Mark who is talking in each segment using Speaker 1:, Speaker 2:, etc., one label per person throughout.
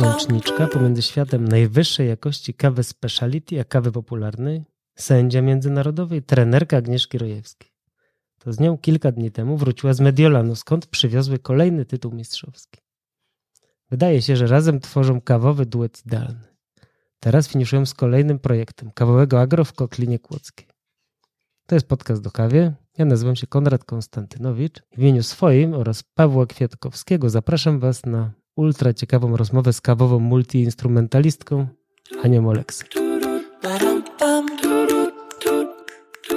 Speaker 1: Łączniczka pomiędzy światem najwyższej jakości kawy speciality a kawy popularnej, sędzia międzynarodowej, trenerka Agnieszki Rojewskiej. To z nią kilka dni temu wróciła z Mediolanu, skąd przywiozły kolejny tytuł mistrzowski. Wydaje się, że razem tworzą kawowy duet idealny. Teraz finiszują z kolejnym projektem kawowego agro w Kotlinie Kłodzkiej. To jest podcast do kawie. Ja nazywam się Konrad Konstantynowicz. W imieniu swoim oraz Pawła Kwiatkowskiego zapraszam Was na ultra ciekawą rozmowę z kawową multiinstrumentalistką Anią Oleksy.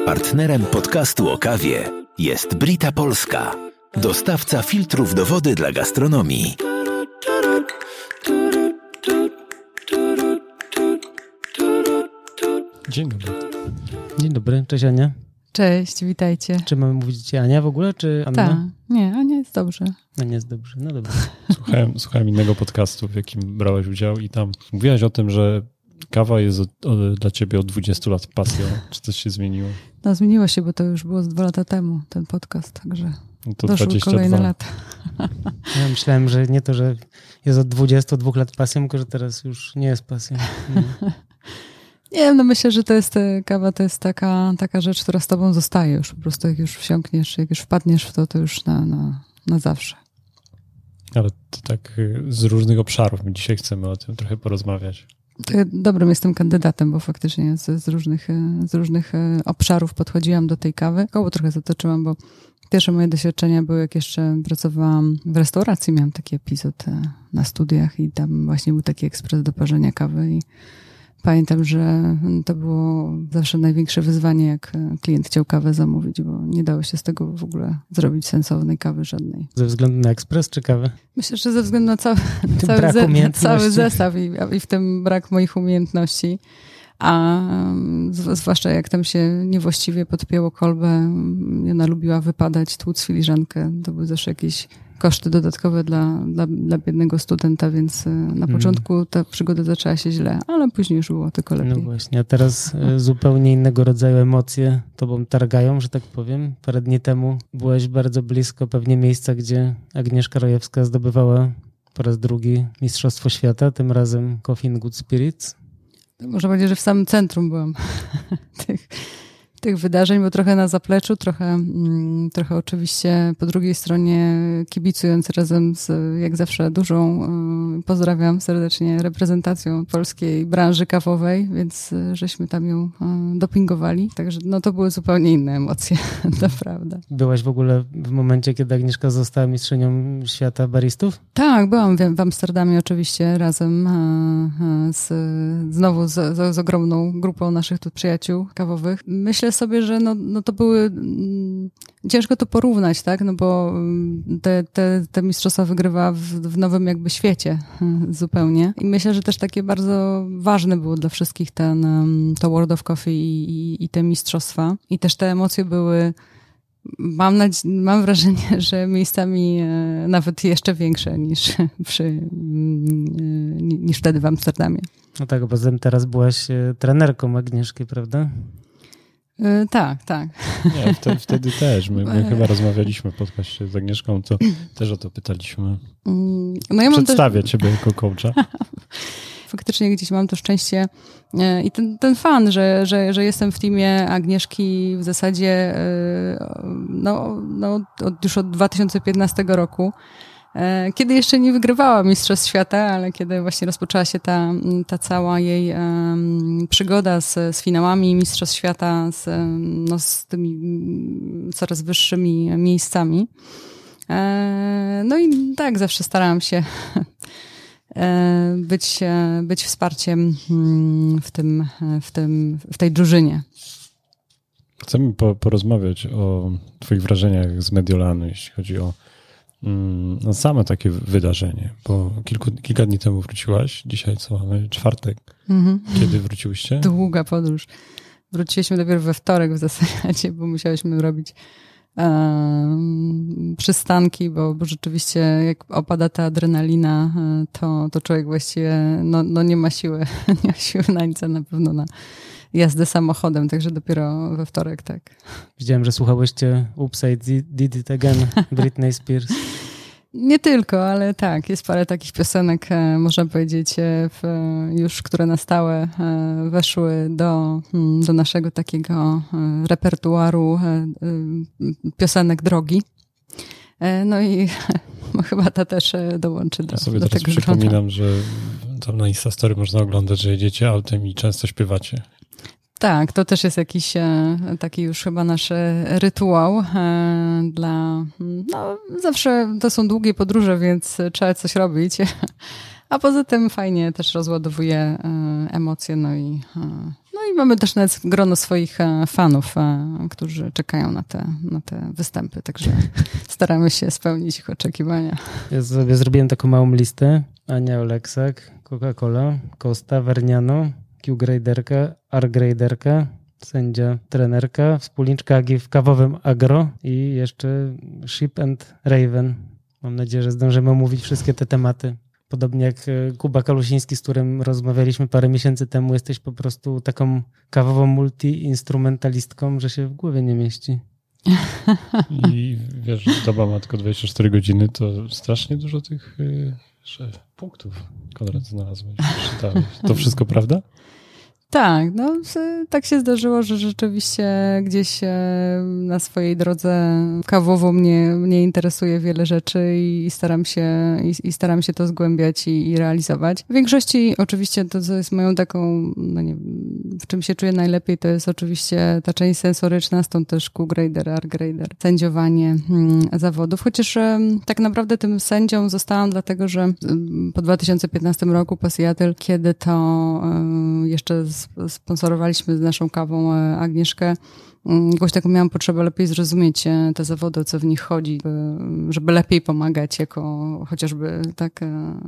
Speaker 2: Partnerem podcastu o kawie jest Brita Polska, dostawca filtrów do wody dla gastronomii.
Speaker 3: Dzień dobry.
Speaker 1: Dzień dobry, cześć Ania.
Speaker 4: Cześć, witajcie.
Speaker 1: Czy mamy mówić Ania w ogóle, czy Anna?
Speaker 4: Tak, nie, Ania jest dobrze.
Speaker 1: Ania jest dobrze, no dobra.
Speaker 3: Słuchałem, słuchałem innego podcastu, w jakim brałeś udział i tam mówiłaś o tym, że kawa jest od, od, dla ciebie od 20 lat pasją. Czy coś się zmieniło?
Speaker 4: No zmieniło się, bo to już było z dwa lata temu, ten podcast, także
Speaker 3: No to
Speaker 4: doszły
Speaker 3: 22.
Speaker 4: kolejne lata.
Speaker 1: Ja myślałem, że nie to, że jest od 22 lat pasją, tylko że teraz już nie jest pasją. No.
Speaker 4: Nie wiem, no myślę, że to jest, e, kawa to jest taka, taka rzecz, która z tobą zostaje już. Po prostu jak już wsiąkniesz, jak już wpadniesz w to, to już na, na, na zawsze.
Speaker 3: Ale to tak y, z różnych obszarów. My dzisiaj chcemy o tym trochę porozmawiać.
Speaker 4: Dobrym jestem kandydatem, bo faktycznie z, z, różnych, e, z różnych e, obszarów podchodziłam do tej kawy. Koło trochę zatoczyłam, bo pierwsze moje doświadczenia były, jak jeszcze pracowałam w restauracji. Miałam taki epizod na studiach i tam właśnie był taki ekspres do parzenia kawy i pamiętam, że to było zawsze największe wyzwanie, jak klient chciał kawę zamówić, bo nie dało się z tego w ogóle zrobić sensownej kawy żadnej.
Speaker 1: Ze względu na ekspres czy kawę?
Speaker 4: Myślę, że ze względu na cały, cały, ze, cały zestaw i, i w tym brak moich umiejętności. A z- zwłaszcza jak tam się niewłaściwie podpięło kolbę, i ona lubiła wypadać, tłuc filiżankę. To były zawsze jakieś koszty dodatkowe dla, dla, dla biednego studenta, więc e, na
Speaker 1: Mhm.
Speaker 4: początku ta przygoda zaczęła się źle, ale później już było tylko
Speaker 1: No
Speaker 4: lepiej.
Speaker 1: właśnie, a teraz e, zupełnie innego rodzaju emocje tobą targają, że tak powiem. Parę dni temu byłeś bardzo blisko pewnie miejsca, gdzie Agnieszka Rojewska zdobywała po raz drugi Mistrzostwo Świata, tym razem Coffee in Good Spirits.
Speaker 4: Można powiedzieć, że w samym centrum byłam tych, tych wydarzeń, bo trochę na zapleczu, trochę, mm, trochę oczywiście po drugiej stronie kibicując razem z, jak zawsze, dużą, y, pozdrawiam serdecznie, reprezentacją polskiej branży kawowej, więc y, żeśmy tam ją y, dopingowali. Także no, to były zupełnie inne emocje, to prawda.
Speaker 1: Byłaś w ogóle w momencie, kiedy Agnieszka została mistrzynią świata baristów?
Speaker 4: Tak, byłam w, Amsterdamie oczywiście razem z, znowu z, z, z ogromną grupą naszych tu przyjaciół kawowych. Myślę sobie, że no, no to były mm, ciężko to porównać, tak? No bo mm, te, te, te mistrzostwa wygrywa w, w nowym jakby świecie mm, zupełnie. I myślę, że też takie bardzo ważne było dla wszystkich ten, em, to World of Coffee i, i, i te mistrzostwa. I też te emocje były Mam, nadzie- mam wrażenie, że miejscami e, nawet jeszcze większe niż, przy, mm, e, ni- niż wtedy w Amsterdamie.
Speaker 1: No tak, bo tym teraz byłaś e, trenerką Agnieszki, prawda?
Speaker 4: E, Tak, tak.
Speaker 3: Nie, wtedy, wtedy też. My, my chyba rozmawialiśmy w podcaście z Agnieszką, to też o to pytaliśmy.
Speaker 4: Mm, No ja mam też,
Speaker 3: Przedstawię ciebie jako coacha.
Speaker 4: faktycznie gdzieś mam to szczęście e, i ten, ten fan, że, że, że jestem w teamie Agnieszki w zasadzie e, no, no, od, już od 2015 roku. E, Kiedy jeszcze nie wygrywała Mistrzostw Świata, ale kiedy właśnie rozpoczęła się ta, ta cała jej przygoda z, z finałami Mistrzostw Świata, z, no, z tymi mm, coraz wyższymi miejscami. E, No i tak zawsze starałam się e, być, być wsparciem mm, w, tym, w, tym, w tej drużynie.
Speaker 3: Chcemy po, porozmawiać o Twoich wrażeniach z Mediolanu, jeśli chodzi o mm, no, same takie wydarzenie, bo kilku, kilka dni temu wróciłaś, dzisiaj co mamy? Czwartek.
Speaker 4: Mhm.
Speaker 3: Kiedy wróciłyście?
Speaker 4: Długa podróż. Wróciliśmy dopiero we wtorek w zasadzie, bo musiałyśmy robić em, przystanki, bo, bo rzeczywiście jak opada ta adrenalina, e, to, to człowiek właściwie no, no nie ma siły, nie ma siły na nic, a na pewno na, jazdy samochodem, także dopiero we wtorek, tak.
Speaker 1: Widziałem, że słuchałyście Upside Did It Again Britney Spears.
Speaker 4: Nie tylko, ale tak, jest parę takich piosenek, e, można powiedzieć, e, w, już, które na stałe e, weszły do, mm, do naszego takiego repertuaru piosenek drogi. No i chyba ta też dołączy do,
Speaker 3: ja sobie
Speaker 4: do
Speaker 3: teraz
Speaker 4: tego
Speaker 3: przypominam,
Speaker 4: grona.
Speaker 3: że tam na Instastory można oglądać, że jedziecie autem i często śpiewacie.
Speaker 4: Tak, to też jest jakiś e, taki już chyba nasz e, rytuał e, dla, no zawsze to są długie podróże, więc trzeba coś robić. A poza tym fajnie też rozładowuje emocje, no i, no i mamy też nawet grono swoich fanów, którzy czekają na te, na te występy, także staramy się spełnić ich oczekiwania.
Speaker 1: Ja sobie zrobiłem taką małą listę. Ania Oleksak, Coca-Cola, Costa, Verniano, Q-graderka, R-graderka, sędzia, trenerka, wspólniczka Agi w kawowym agro i jeszcze Ship and Raven. Mam nadzieję, że zdążymy omówić wszystkie te tematy. Podobnie jak e, Kuba Kalusiński, z którym rozmawialiśmy parę miesięcy temu, jesteś po prostu taką kawową multi-instrumentalistką, że się w głowie nie mieści.
Speaker 3: I wiesz, doba ma tylko 24 godziny, to strasznie dużo tych y, punktów Konrad znalazłeś. To wszystko prawda?
Speaker 4: Tak, no tak się zdarzyło, że rzeczywiście gdzieś e, na swojej drodze kawowo mnie, mnie interesuje wiele rzeczy i staram się, i, i staram się to zgłębiać i, i, realizować. W większości oczywiście to, co jest moją taką, no nie w czym się czuję najlepiej, to jest oczywiście ta część sensoryczna, stąd też Q-grader, R-grader, sędziowanie hmm, zawodów, chociaż tak naprawdę tym sędzią zostałam dlatego, że po 2015 roku po Seattle, kiedy to jeszcze z sponsorowaliśmy z naszą kawą e, Agnieszkę. Mm, jakoś taką miałam potrzebę lepiej zrozumieć e, te zawody, o co w nich chodzi, żeby lepiej pomagać jako chociażby tak e,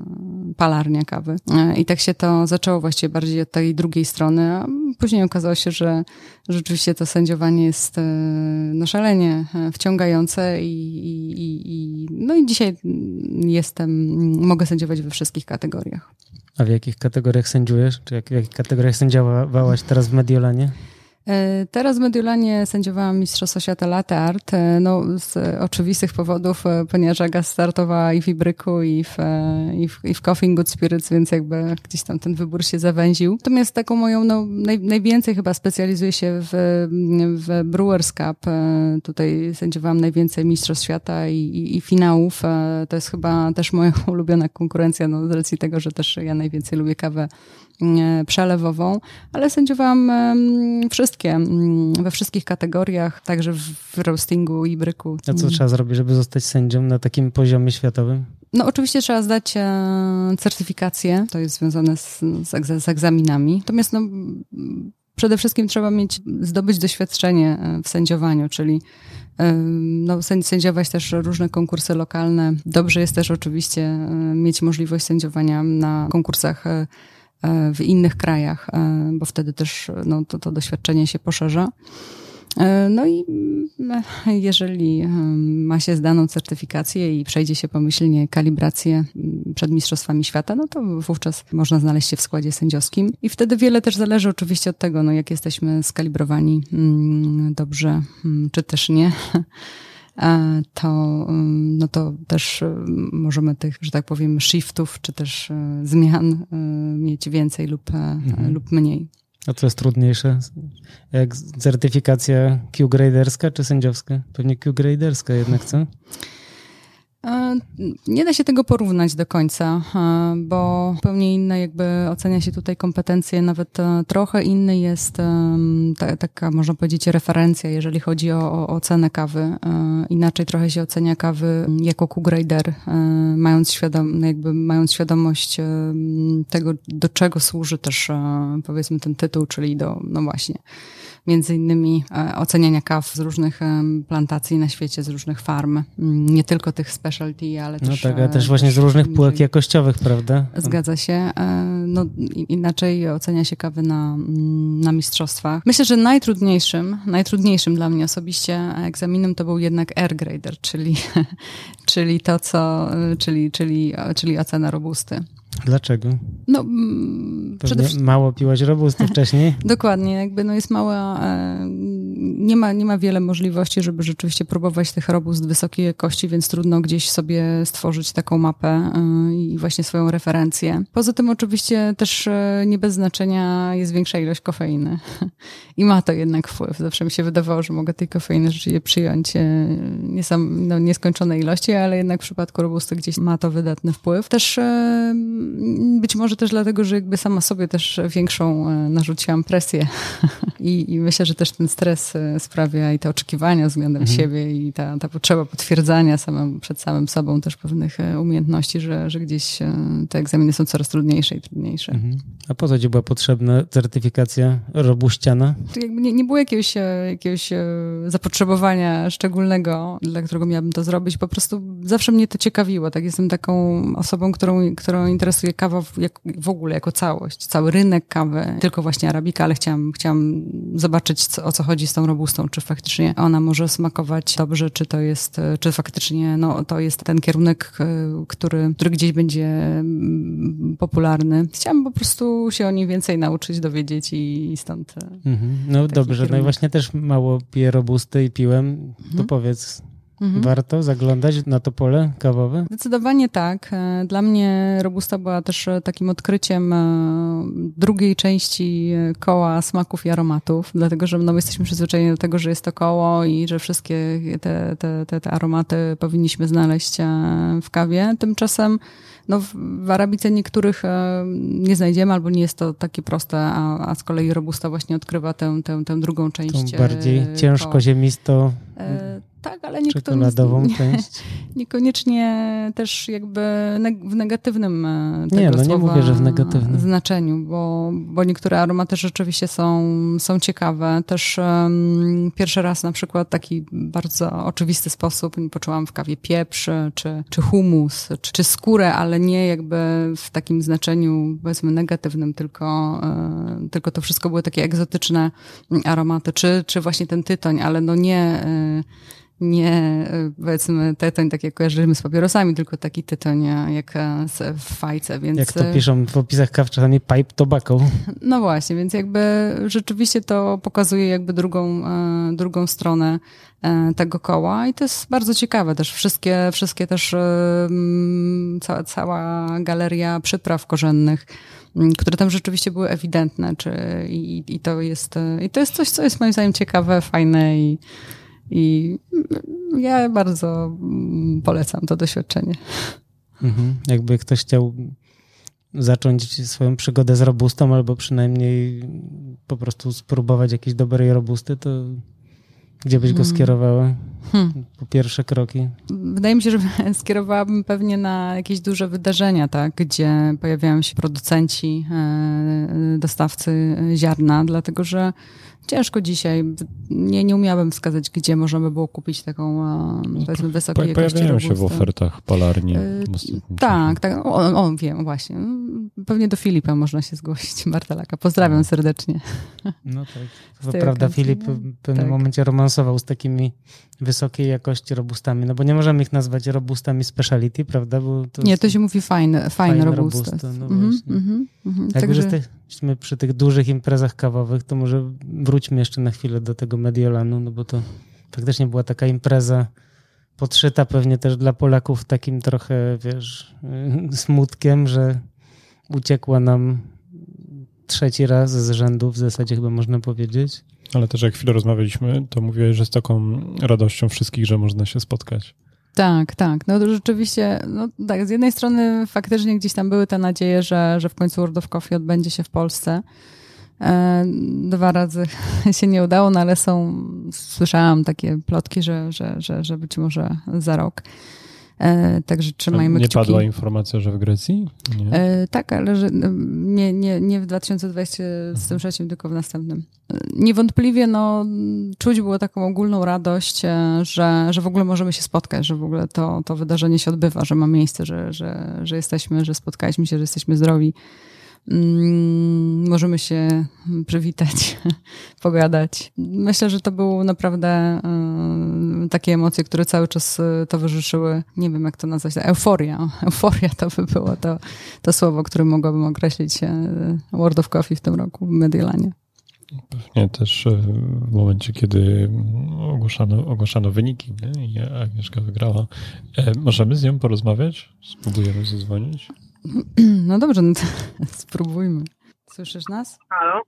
Speaker 4: palarnia kawy. I tak się to zaczęło właściwie bardziej od tej drugiej strony, a później okazało się, że rzeczywiście to sędziowanie jest no szalenie wciągające i, i, i no i dzisiaj jestem, mogę sędziować we wszystkich kategoriach.
Speaker 1: A w jakich kategoriach sędziujesz? Czy jak, w jakich kategoriach sędziowałaś teraz w Mediolanie?
Speaker 4: E, teraz w Mediolanie sędziowałam Mistrzostwo Świata Latte Art, e, no z oczywistych powodów, e, ponieważ Aga startowała i w Ibryku, i w, i w, i w Coffee Good Spirits, więc jakby gdzieś tam ten wybór się zawęził. Natomiast taką moją, no naj, najwięcej chyba specjalizuję się w, w Brewers Cup. Tutaj sędziowałam najwięcej Mistrzostw Świata i, i, i finałów. To jest chyba też moja ulubiona konkurencja, no z racji tego, że też ja najwięcej lubię kawę przelewową, ale sędziowałam wszystkie, we wszystkich kategoriach, także w roastingu i bryku.
Speaker 1: A co trzeba zrobić, żeby zostać sędzią na takim poziomie światowym?
Speaker 4: No oczywiście trzeba zdać e, certyfikację, to jest związane z, z, egzaminami. Natomiast no, przede wszystkim trzeba mieć, zdobyć doświadczenie e, w sędziowaniu, czyli e, no, sędziować też różne konkursy lokalne. Dobrze jest też oczywiście mieć możliwość sędziowania na konkursach w innych krajach, e, bo wtedy też no, to, to doświadczenie się poszerza. E, no i mm, jeżeli ma się zdaną certyfikację i przejdzie się pomyślnie kalibrację mm, przed Mistrzostwami Świata, no to wówczas można znaleźć się w składzie sędziowskim. I wtedy wiele też zależy oczywiście od tego, no jak jesteśmy skalibrowani mm, dobrze, czy też nie. to, mm, no to też y, możemy tych, że tak powiem, shiftów, czy też y, zmian mieć więcej lub, mhm. lub mniej.
Speaker 1: A co jest trudniejsze? Jak certyfikacja Q-graderska czy sędziowska? Pewnie Q-graderska jednak, co?
Speaker 4: E, nie da się tego porównać do końca, e, bo zupełnie inne jakby ocenia się tutaj kompetencje, nawet e, trochę inny jest ta, taka, można powiedzieć, referencja, jeżeli chodzi o, o ocenę kawy. Inaczej trochę się ocenia kawy jako Q-grader, mając, świadom, jakby mając świadomość tego, do czego służy też powiedzmy ten tytuł, czyli do, no właśnie, między innymi e, oceniania kaw z różnych e, plantacji na świecie, z różnych farm. Mm, nie tylko tych specialty, ale
Speaker 1: no
Speaker 4: też...
Speaker 1: No tak, ale też właśnie z różnych półek jakościowych, prawda?
Speaker 4: Zgadza się. E, no, inaczej ocenia się kawy na, mm, na mistrzostwach. Myślę, że najtrudniejszym, najtrudniejszym dla mnie osobiście egzaminem to był jednak air grader, czyli, czyli to, co, czyli, czyli, czyli ocena robusty.
Speaker 1: Dlaczego?
Speaker 4: No, mm, przede wszystkim...
Speaker 1: mało piłaś robusty wcześniej?
Speaker 4: Dokładnie, jakby no jest mała, e, nie ma, nie ma wiele możliwości, żeby rzeczywiście próbować tych robust wysokiej jakości, więc trudno gdzieś sobie stworzyć taką mapę e, i właśnie swoją referencję. Poza tym oczywiście też e, nie bez znaczenia jest większa ilość kofeiny i ma to jednak wpływ. Zawsze mi się wydawało, że mogę tej kofeiny rzeczywiście przyjąć nie sam, no, nieskończone ilości, ale jednak w przypadku robusty gdzieś ma to wydatny wpływ. Też być może też dlatego, że jakby sama sobie też większą e, narzuciłam presję I, i myślę, że też ten stres e, sprawia i te oczekiwania względem mhm. siebie i ta, ta potrzeba potwierdzania samym, przed samym sobą też pewnych e, umiejętności, że, że gdzieś te egzaminy są coraz trudniejsze i trudniejsze. Mhm.
Speaker 1: A po co ci była potrzebna certyfikacja robuściana?
Speaker 4: Nie, nie było jakiegoś, jakiegoś zapotrzebowania szczególnego, dla którego miałabym to zrobić. Po prostu zawsze mnie to ciekawiło. Tak jestem taką osobą, którą, którą interesuje kawa w, jak, w ogóle jako całość. Cały rynek kawy, tylko właśnie arabika, ale chciałam, chciałam zobaczyć, co, o co chodzi z tą robustą, czy faktycznie ona może smakować dobrze, czy to jest, czy faktycznie no, to jest ten kierunek, e, który, który gdzieś będzie mm, popularny. Chciałam po prostu się o nim więcej nauczyć, dowiedzieć i, stąd. E,
Speaker 1: mhm. No dobrze, kierunek. no i właśnie też mało piję robusty i piłem. To mhm. powiedz, Mhm. Warto zaglądać na to pole kawowe?
Speaker 4: Zdecydowanie tak. E, dla mnie Robusta była też e, takim odkryciem e, drugiej części koła smaków i aromatów, dlatego że no, my jesteśmy przyzwyczajeni do tego, że jest to koło i że wszystkie te, te, te, te aromaty powinniśmy znaleźć w kawie. Tymczasem no, w Arabice niektórych nie znajdziemy, albo nie jest to takie proste, a, a z kolei Robusta właśnie odkrywa tę, tę, tę drugą część.
Speaker 1: Tą bardziej ciężko ziemisto.
Speaker 4: Tak, ale niektórzy.
Speaker 1: Czekoladową część.
Speaker 4: Niekoniecznie też jakby w negatywnym e, tego
Speaker 1: nie, no
Speaker 4: nie
Speaker 1: mówię, że w negatywnym
Speaker 4: znaczeniu, bo, bo niektóre aromaty rzeczywiście są, są ciekawe. Też um, pierwszy raz na przykład taki bardzo oczywisty sposób poczułam w kawie pieprz, czy, czy humus, czy, czy skórę, ale nie jakby w takim znaczeniu powiedzmy negatywnym, tylko, e, tylko to wszystko były takie egzotyczne aromaty, czy, czy właśnie ten tytoń, ale no nie e, nie e, powiedzmy tytoń tak jak kojarzymy z papierosami, tylko taki tytoń jak e, w fajce, więc...
Speaker 1: Jak to piszą w opisach kaw czasami pipe tobacco.
Speaker 4: No właśnie, więc jakby rzeczywiście to pokazuje jakby drugą, e, drugą stronę tego koła i to jest bardzo ciekawe też. Wszystkie, wszystkie też cała, cała galeria przypraw korzennych, które tam rzeczywiście były ewidentne, czy, i, i to jest, i to jest coś, co jest moim zdaniem ciekawe, fajne i i ja bardzo polecam to doświadczenie.
Speaker 1: Mhm. Jakby ktoś chciał zacząć swoją przygodę z robustą, albo przynajmniej po prostu spróbować jakiejś dobrej robusty, to gdzie byś go hmm. skierowała? Hmm. Po pierwsze kroki.
Speaker 4: Wydaje mi się, że skierowałabym pewnie na jakieś duże wydarzenia, tak, gdzie pojawiają się producenci, e, dostawcy ziarna, dlatego że Ciężko dzisiaj. Nie, nie umiałabym wskazać, gdzie można by było kupić taką, e, powiedzmy, wysokiej
Speaker 3: jakości Pojawiają się w ofertach palarni. Yy,
Speaker 4: tak, tak. O, o, wiem, właśnie. Pewnie do Filipa można się zgłosić, Bartalaka. Pozdrawiam serdecznie.
Speaker 1: No tak. To prawda, Filip w pewnym tak. momencie romansował z takimi wysokiej jakości robustami, no bo nie możemy ich nazwać robustami speciality, prawda? Bo
Speaker 4: to nie, to się mówi fajne, fajne, fajne robusta.
Speaker 1: No mm -hmm, mm -hmm. Jak Także... już jesteśmy przy tych dużych imprezach kawowych, to może wróćmy jeszcze na chwilę do tego Mediolanu, no bo to faktycznie była taka impreza podszyta pewnie też dla Polaków takim trochę, wiesz, smutkiem, że uciekła nam trzeci raz z rzędu w zasadzie chyba można powiedzieć.
Speaker 3: Ale też jak chwilę rozmawialiśmy, to mówiłeś, że z taką radością wszystkich, że można się spotkać.
Speaker 4: Tak, tak. No to rzeczywiście, no tak, z jednej strony faktycznie gdzieś tam były te nadzieje, że, że w końcu World of Coffee odbędzie się w Polsce. E, dwa razy się nie udało, no ale są, słyszałam takie plotki, że, że, że, że być może za rok. E, także trzymajmy
Speaker 3: nie
Speaker 4: kciuki.
Speaker 3: Nie padła informacja, że w Grecji?
Speaker 4: Nie. E, tak, ale że no, nie, nie, nie w 2023, mhm. tylko w następnym. E, niewątpliwie no, czuć było taką ogólną radość, że, że w ogóle możemy się spotkać, że w ogóle to, to wydarzenie się odbywa, że ma miejsce, że, że, że jesteśmy, że spotkaliśmy się, że jesteśmy zdrowi mm, możemy się przywitać, pogadać. Myślę, że to były naprawdę y, takie emocje, które cały czas y, towarzyszyły, nie wiem jak to nazwać, euforia. Euforia to by było to, to słowo, którym mogłabym określić World of Coffee w tym roku w Mediolanie.
Speaker 3: Pewnie też e, w momencie, kiedy ogłaszano, ogłaszano wyniki nie? i Agnieszka wygrała. E, możemy z nią porozmawiać? Spróbujemy zadzwonić?
Speaker 4: No dobrze, no spróbujmy. Słyszysz nas?
Speaker 5: Halo?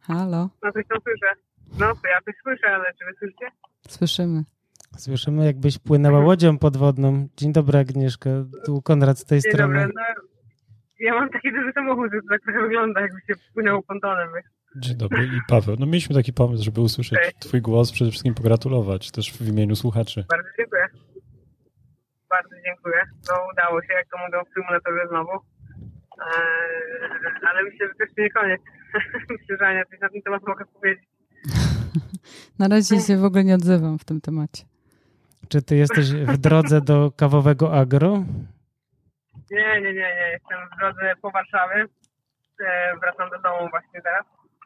Speaker 4: Halo?
Speaker 5: No coś tam słyszę. No, to ja coś słyszę, ale czy wy słyszycie?
Speaker 4: Słyszymy.
Speaker 1: Słyszymy, jakbyś płynęła łodzią podwodną. Dzień dobry, Agnieszka. Tu Konrad z tej
Speaker 5: Dzień
Speaker 1: strony.
Speaker 5: dobry. No, ja mam taki duży samochód, że to tak trochę wygląda, jakby się płynęło pontonem.
Speaker 3: Dzień dobry i Paweł. No mieliśmy taki pomysł, żeby usłyszeć
Speaker 5: Cześć.
Speaker 3: twój głos, przede wszystkim pogratulować też w imieniu słuchaczy.
Speaker 5: Bardzo dziękuję. Bardzo dziękuję. No udało się, jak to mówią w symulatorze znowu. Eee, ale myślę, że to jeszcze nie koniec. myślę, że Ania coś na ten temat mogę powiedzieć.
Speaker 4: Na razie się w ogóle nie odzywam w tym temacie.
Speaker 1: Czy ty jesteś w drodze do kawowego agro?
Speaker 5: Nie, nie, nie, nie. Jestem w drodze po Warszawie. E, wracam do domu właśnie teraz.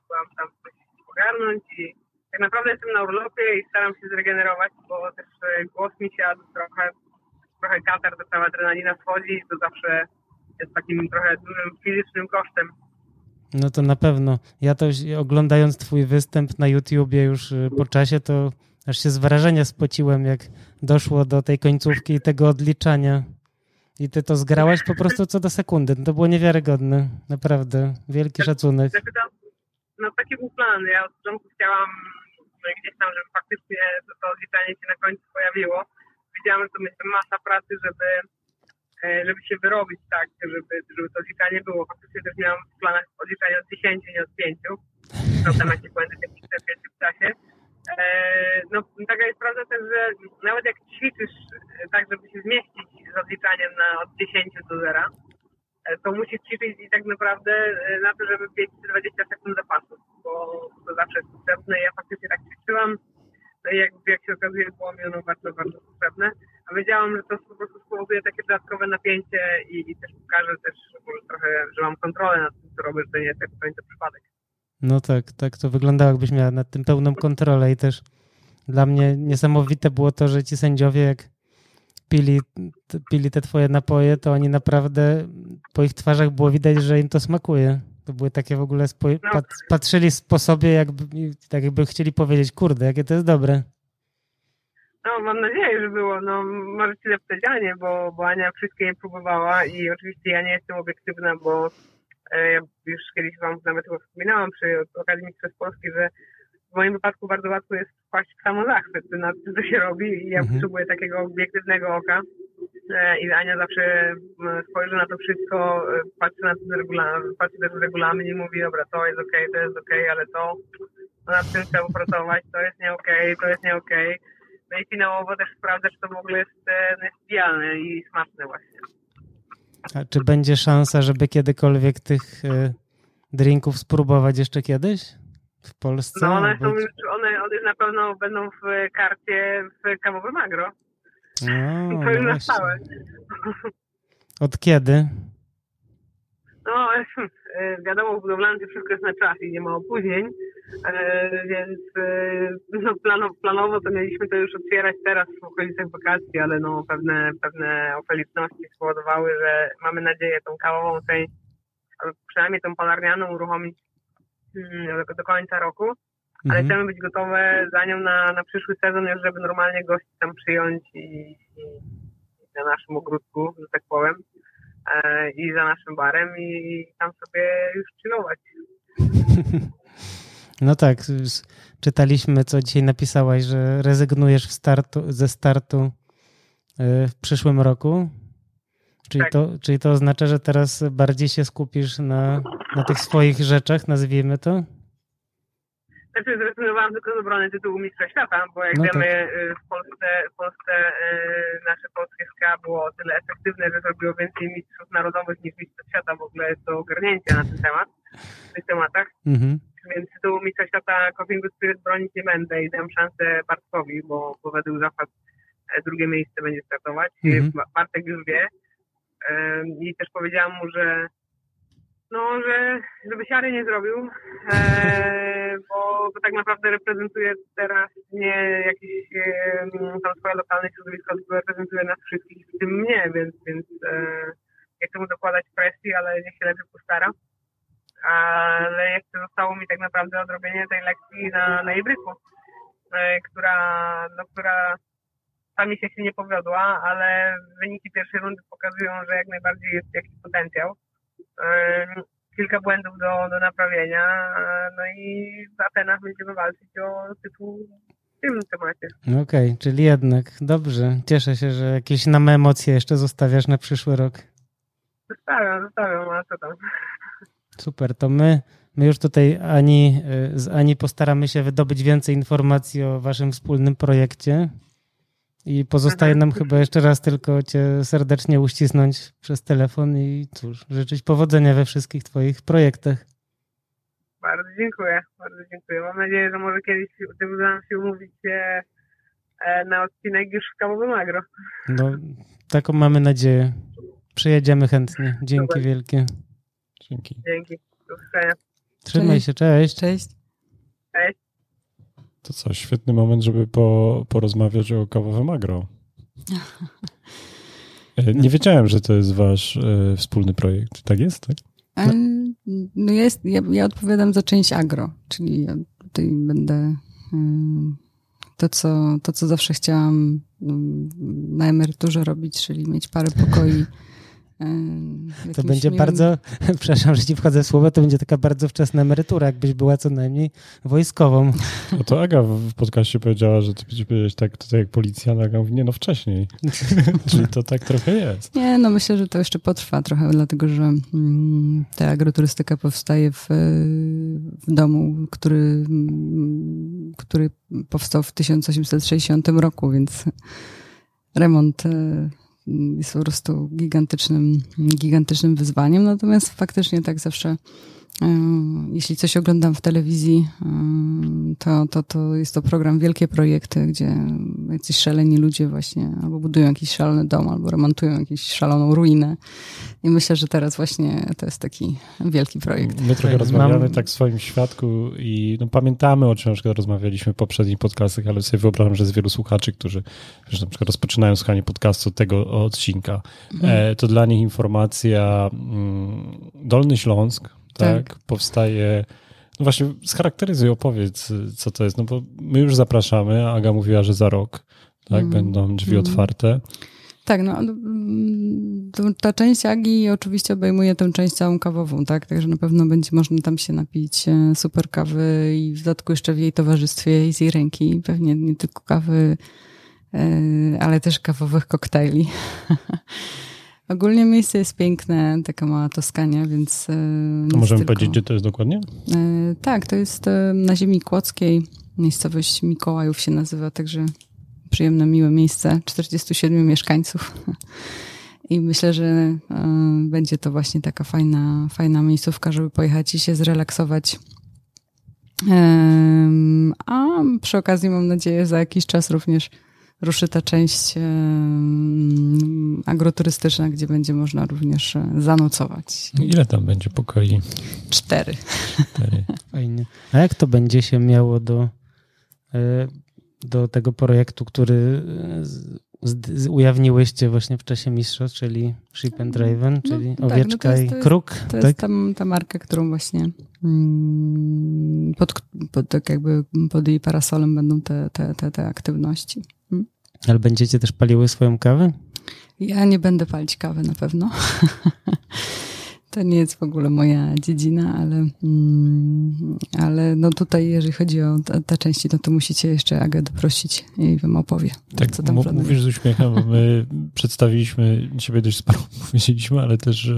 Speaker 5: Byłam tam coś ogarnąć i tak naprawdę jestem na urlopie i staram się zregenerować, bo też e, głos mi siadł trochę, trochę katar, to cała adrenalina schodzi i to zawsze jest takim trochę dużym fizycznym kosztem.
Speaker 1: No to na pewno. Ja to oglądając twój występ na YouTubie już y, po czasie, to aż się z wrażenia spociłem, jak doszło do tej końcówki i tego odliczania. I ty to zgrałaś po prostu co do sekundy. No to było niewiarygodne. Naprawdę. Wielki szacunek.
Speaker 5: Znaczy to, no taki był plan. Ja od początku chciałam no, gdzieś tam, żeby faktycznie to, to odliczanie się na końcu pojawiło. Wiedziałam, że to będzie masa pracy, żeby, e, żeby się wyrobić tak, żeby, żeby to odliczanie było. Faktycznie też miałam w planach odliczanie od 10, nie od 5. No tam jakieś błędy techniczne w czasie. E, No taka jest prawda też, że nawet jak ćwiczysz tak, żeby się zmieścić z odliczaniem na od 10 do 0, e, to musisz ćwiczyć i tak naprawdę na to, żeby mieć 20 sekund zapasu, bo to zawsze jest potrzebne. Ja faktycznie tak ćwiczyłam, jak, jak się okazuje, było mi ono bardzo, bardzo potrzebne. A wiedziałam, że to po prostu spowoduje takie dodatkowe napięcie i, i też pokaże też może trochę, że mam kontrolę nad tym, co robię, że to nie jest tak końca przypadek.
Speaker 1: No tak, tak to wyglądało, jakbyś miała nad tym pełną kontrolę i też dla mnie niesamowite było to, że ci sędziowie jak pili, pili te twoje napoje, to oni naprawdę po ich twarzach było widać, że im to smakuje. To były takie w ogóle, spo-
Speaker 5: No.
Speaker 1: pat, patrzyli po sobie, jakby, tak jakby chcieli powiedzieć, kurde, jakie to jest dobre.
Speaker 5: No, mam nadzieję, że było. No, może ci zapytać bo, bo Ania wszystkie je próbowała i oczywiście ja nie jestem obiektywna, bo e, ja już kiedyś wam nawet chyba wspominałam przy okazji Mistrzostw Polski, że w moim wypadku bardzo łatwo jest wpaść w samozachwyt nad tym, co się robi i ja
Speaker 1: Mhm.
Speaker 5: potrzebuję takiego obiektywnego oka. E, I Ania zawsze spojrzy na to wszystko, e, patrzy na ten regulamin, patrzy też w regulamin i mówi, dobra, to jest okej, to jest okej, ale to nad tym trzeba popracować, to jest nie okej, to jest nie okej. No i finałowo też sprawdza, czy to w ogóle jest, e, no, jest idealne i smaczne właśnie.
Speaker 1: A czy będzie szansa, żeby kiedykolwiek tych drinków spróbować jeszcze kiedyś? W Polsce?
Speaker 5: No one są już, one, one na pewno będą w karcie w kawowym agro.
Speaker 1: No,
Speaker 5: To już
Speaker 1: no
Speaker 5: na
Speaker 1: właśnie.
Speaker 5: stałe.
Speaker 1: Od kiedy?
Speaker 5: No, e, wiadomo, w budowlance wszystko jest na czas i nie ma opóźnień, e, więc e, no, plano, planowo to mieliśmy to już otwierać teraz w okolicach wakacji, ale no, pewne, pewne okoliczności spowodowały, że mamy nadzieję tą kawową część, albo przynajmniej tą palarnianą uruchomić do, do końca roku, ale
Speaker 1: Mhm.
Speaker 5: chcemy być gotowe za nią na, na przyszły sezon już, żeby normalnie gości tam przyjąć i, i, na naszym ogródku, że tak powiem, e, i za naszym barem i tam sobie już chillować.
Speaker 1: No tak, czytaliśmy, co dzisiaj napisałaś, że rezygnujesz startu, ze startu y, w przyszłym roku. Czyli,
Speaker 5: Tak.
Speaker 1: to, czyli to oznacza, że teraz bardziej się skupisz na, na tych swoich rzeczach, nazwijmy to?
Speaker 5: Znaczy zrezygnowałam tylko z obrony tytułu Mistrza Świata, bo jak
Speaker 1: No
Speaker 5: wiemy y, w Polsce, w Polsce y, nasze polskie SKA było o tyle efektywne, że zrobiło więcej mistrzów narodowych niż Mistrzostw Świata. W ogóle jest to ogarnięcie na ten temat, w tych tematach.
Speaker 1: Mhm.
Speaker 5: więc tytułu Mistrza Świata Coffee Spirit bronić nie będę i dam szansę Bartkowi, bo, bo według zasad e, drugie miejsce będzie startować.
Speaker 1: Mhm.
Speaker 5: Ba- Bartek już wie. I też powiedziałam mu, że no, że żeby siary nie zrobił, e, bo, bo tak naprawdę reprezentuje teraz nie jakieś e, tam swoje lokalne środowisko, tylko reprezentuje nas wszystkich, w tym mnie, więc, więc e, nie chcę mu dokładać presji, ale niech się lepiej postara. Ale jeszcze zostało mi tak naprawdę odrobienie tej lekcji na, na Ibryku, e, która, no, która sami się nie powiodła, ale wyniki pierwszej rundy pokazują, że jak najbardziej jest jakiś potencjał. Kilka błędów do, do naprawienia, no i w Atenach będziemy walczyć o tytuł w tym temacie.
Speaker 1: Okej, okay, czyli jednak dobrze. Cieszę się, że jakieś nam emocje jeszcze zostawiasz na przyszły rok.
Speaker 5: Zostawiam, zostawiam, a co tam.
Speaker 1: Super, to my, my już tutaj Ani, z Ani postaramy się wydobyć więcej informacji o waszym wspólnym projekcie. I pozostaje nam chyba jeszcze raz tylko Cię serdecznie uścisnąć przez telefon i cóż, życzyć powodzenia we wszystkich Twoich projektach.
Speaker 5: Bardzo dziękuję, bardzo dziękuję. Mam nadzieję, że może kiedyś uda nam się umówić się e, na odcinek już w Kawowym Agro.
Speaker 1: No, taką mamy nadzieję. Przyjedziemy chętnie. Dzięki Super. wielkie.
Speaker 3: Dzięki.
Speaker 5: Dzięki. Do widzenia.
Speaker 1: Trzymaj się, cześć.
Speaker 4: Cześć.
Speaker 5: Cześć.
Speaker 3: To co, świetny moment, żeby po, porozmawiać o kawowym agro. E, nie wiedziałem, że to jest wasz e, wspólny projekt. Tak jest, tak?
Speaker 4: No, no jest, ja, ja, odpowiadam za część agro, czyli ja tutaj będę to, co, to, co zawsze chciałam na emeryturze robić, czyli mieć parę pokoi
Speaker 1: to będzie miłym... bardzo, przepraszam, że ci wchodzę w słowo, to będzie taka bardzo wczesna emerytura, jakbyś była co najmniej wojskową.
Speaker 3: No to Aga w podcaście powiedziała, że ty będziesz powiedzieć tak tutaj jak policja, a Aga mówi, nie no wcześniej. Czyli to tak trochę jest.
Speaker 4: Nie, no myślę, że to jeszcze potrwa trochę, dlatego że mm, ta agroturystyka powstaje w, w domu, który, mm, który powstał w 1860 roku, więc remont e, jest po prostu gigantycznym, gigantycznym wyzwaniem. Natomiast faktycznie tak zawsze jeśli coś oglądam w telewizji, to, to, to jest to program Wielkie Projekty, gdzie jacyś szaleni ludzie właśnie albo budują jakiś szalony dom, albo remontują jakąś szaloną ruinę. I myślę, że teraz właśnie to jest taki wielki projekt.
Speaker 3: My trochę tak, rozmawiamy Mam... tak w swoim świadku i no, pamiętamy, o czym na przykład rozmawialiśmy w poprzednich podcastach, ale sobie wyobrażam, że jest wielu słuchaczy, którzy że na przykład rozpoczynają słuchanie podcastu tego odcinka. Mhm. E, to dla nich informacja mm, Dolny Śląsk, tak, tak. powstaje. No właśnie, scharakteryzuj, opowiedz, co to jest, no bo my już zapraszamy, Aga mówiła, że za rok tak, mm. będą drzwi mm. otwarte.
Speaker 4: Tak, no ta część Agi oczywiście obejmuje tę część całą kawową, tak? Także na pewno będzie można tam się napić e, super kawy i w dodatku jeszcze w jej towarzystwie i z jej ręki. Pewnie nie tylko kawy, e, ale też kawowych koktajli. Ogólnie miejsce jest piękne, taka mała Toskania, więc...
Speaker 3: E, A możemy tylko... powiedzieć, gdzie to jest dokładnie?
Speaker 4: E, tak, to jest e, na ziemi kłodzkiej. Miejscowość Mikołajów się nazywa, także przyjemne, miłe miejsce. 47 mieszkańców. I myślę, że będzie to właśnie taka fajna, fajna miejscówka, żeby pojechać i się zrelaksować. A przy okazji mam nadzieję za jakiś czas również ruszy ta część agroturystyczna, gdzie będzie można również e, zanocować.
Speaker 3: Ile tam będzie pokoi?
Speaker 4: Cztery.
Speaker 1: Cztery. Fajnie. A jak to będzie się miało do, e, do tego projektu, który e, ujawniłyście właśnie w czasie mistrzostw, czyli Ship and Raven, no, czyli no, owieczka tak, no jest, i kruk.
Speaker 4: To jest, to jest tam, ta marka, którą właśnie mm, pod, pod, tak jakby pod jej parasolem będą te, te, te, te aktywności.
Speaker 1: Ale będziecie też paliły swoją kawę?
Speaker 4: Ja nie będę palić kawy na pewno. to nie jest w ogóle moja dziedzina, ale, mm, ale no tutaj, jeżeli chodzi o te, te części, no to musicie jeszcze Agę doprosić i wam opowie.
Speaker 3: Tak, co tam mówisz z uśmiechem, bo my przedstawiliśmy ciebie dość sporo powiedzieliśmy, ale też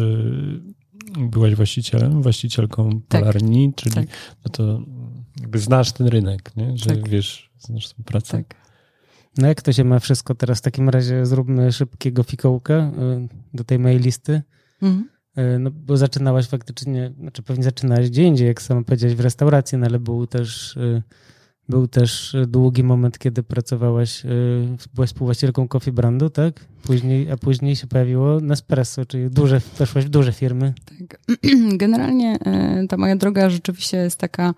Speaker 3: byłaś właścicielem, właścicielką tak, Polarni, czyli tak. no to jakby znasz ten rynek, nie? że tak. wiesz, znasz tę pracę. Tak.
Speaker 1: No jak to się ma wszystko teraz? W takim razie zróbmy szybkiego fikołka y, do tej mojej listy. Mhm. Y, no bo zaczynałaś faktycznie, znaczy pewnie zaczynałaś gdzie indziej, jak sama powiedziałeś, w restauracji, no ale był też y, Był też długi moment, kiedy pracowałaś, byłaś współwłaścicielką Coffee Brandu, tak? Później, a później się pojawiło Nespresso, czyli duże, weszłaś w duże firmy.
Speaker 4: Tak. Generalnie ta moja droga rzeczywiście jest taka,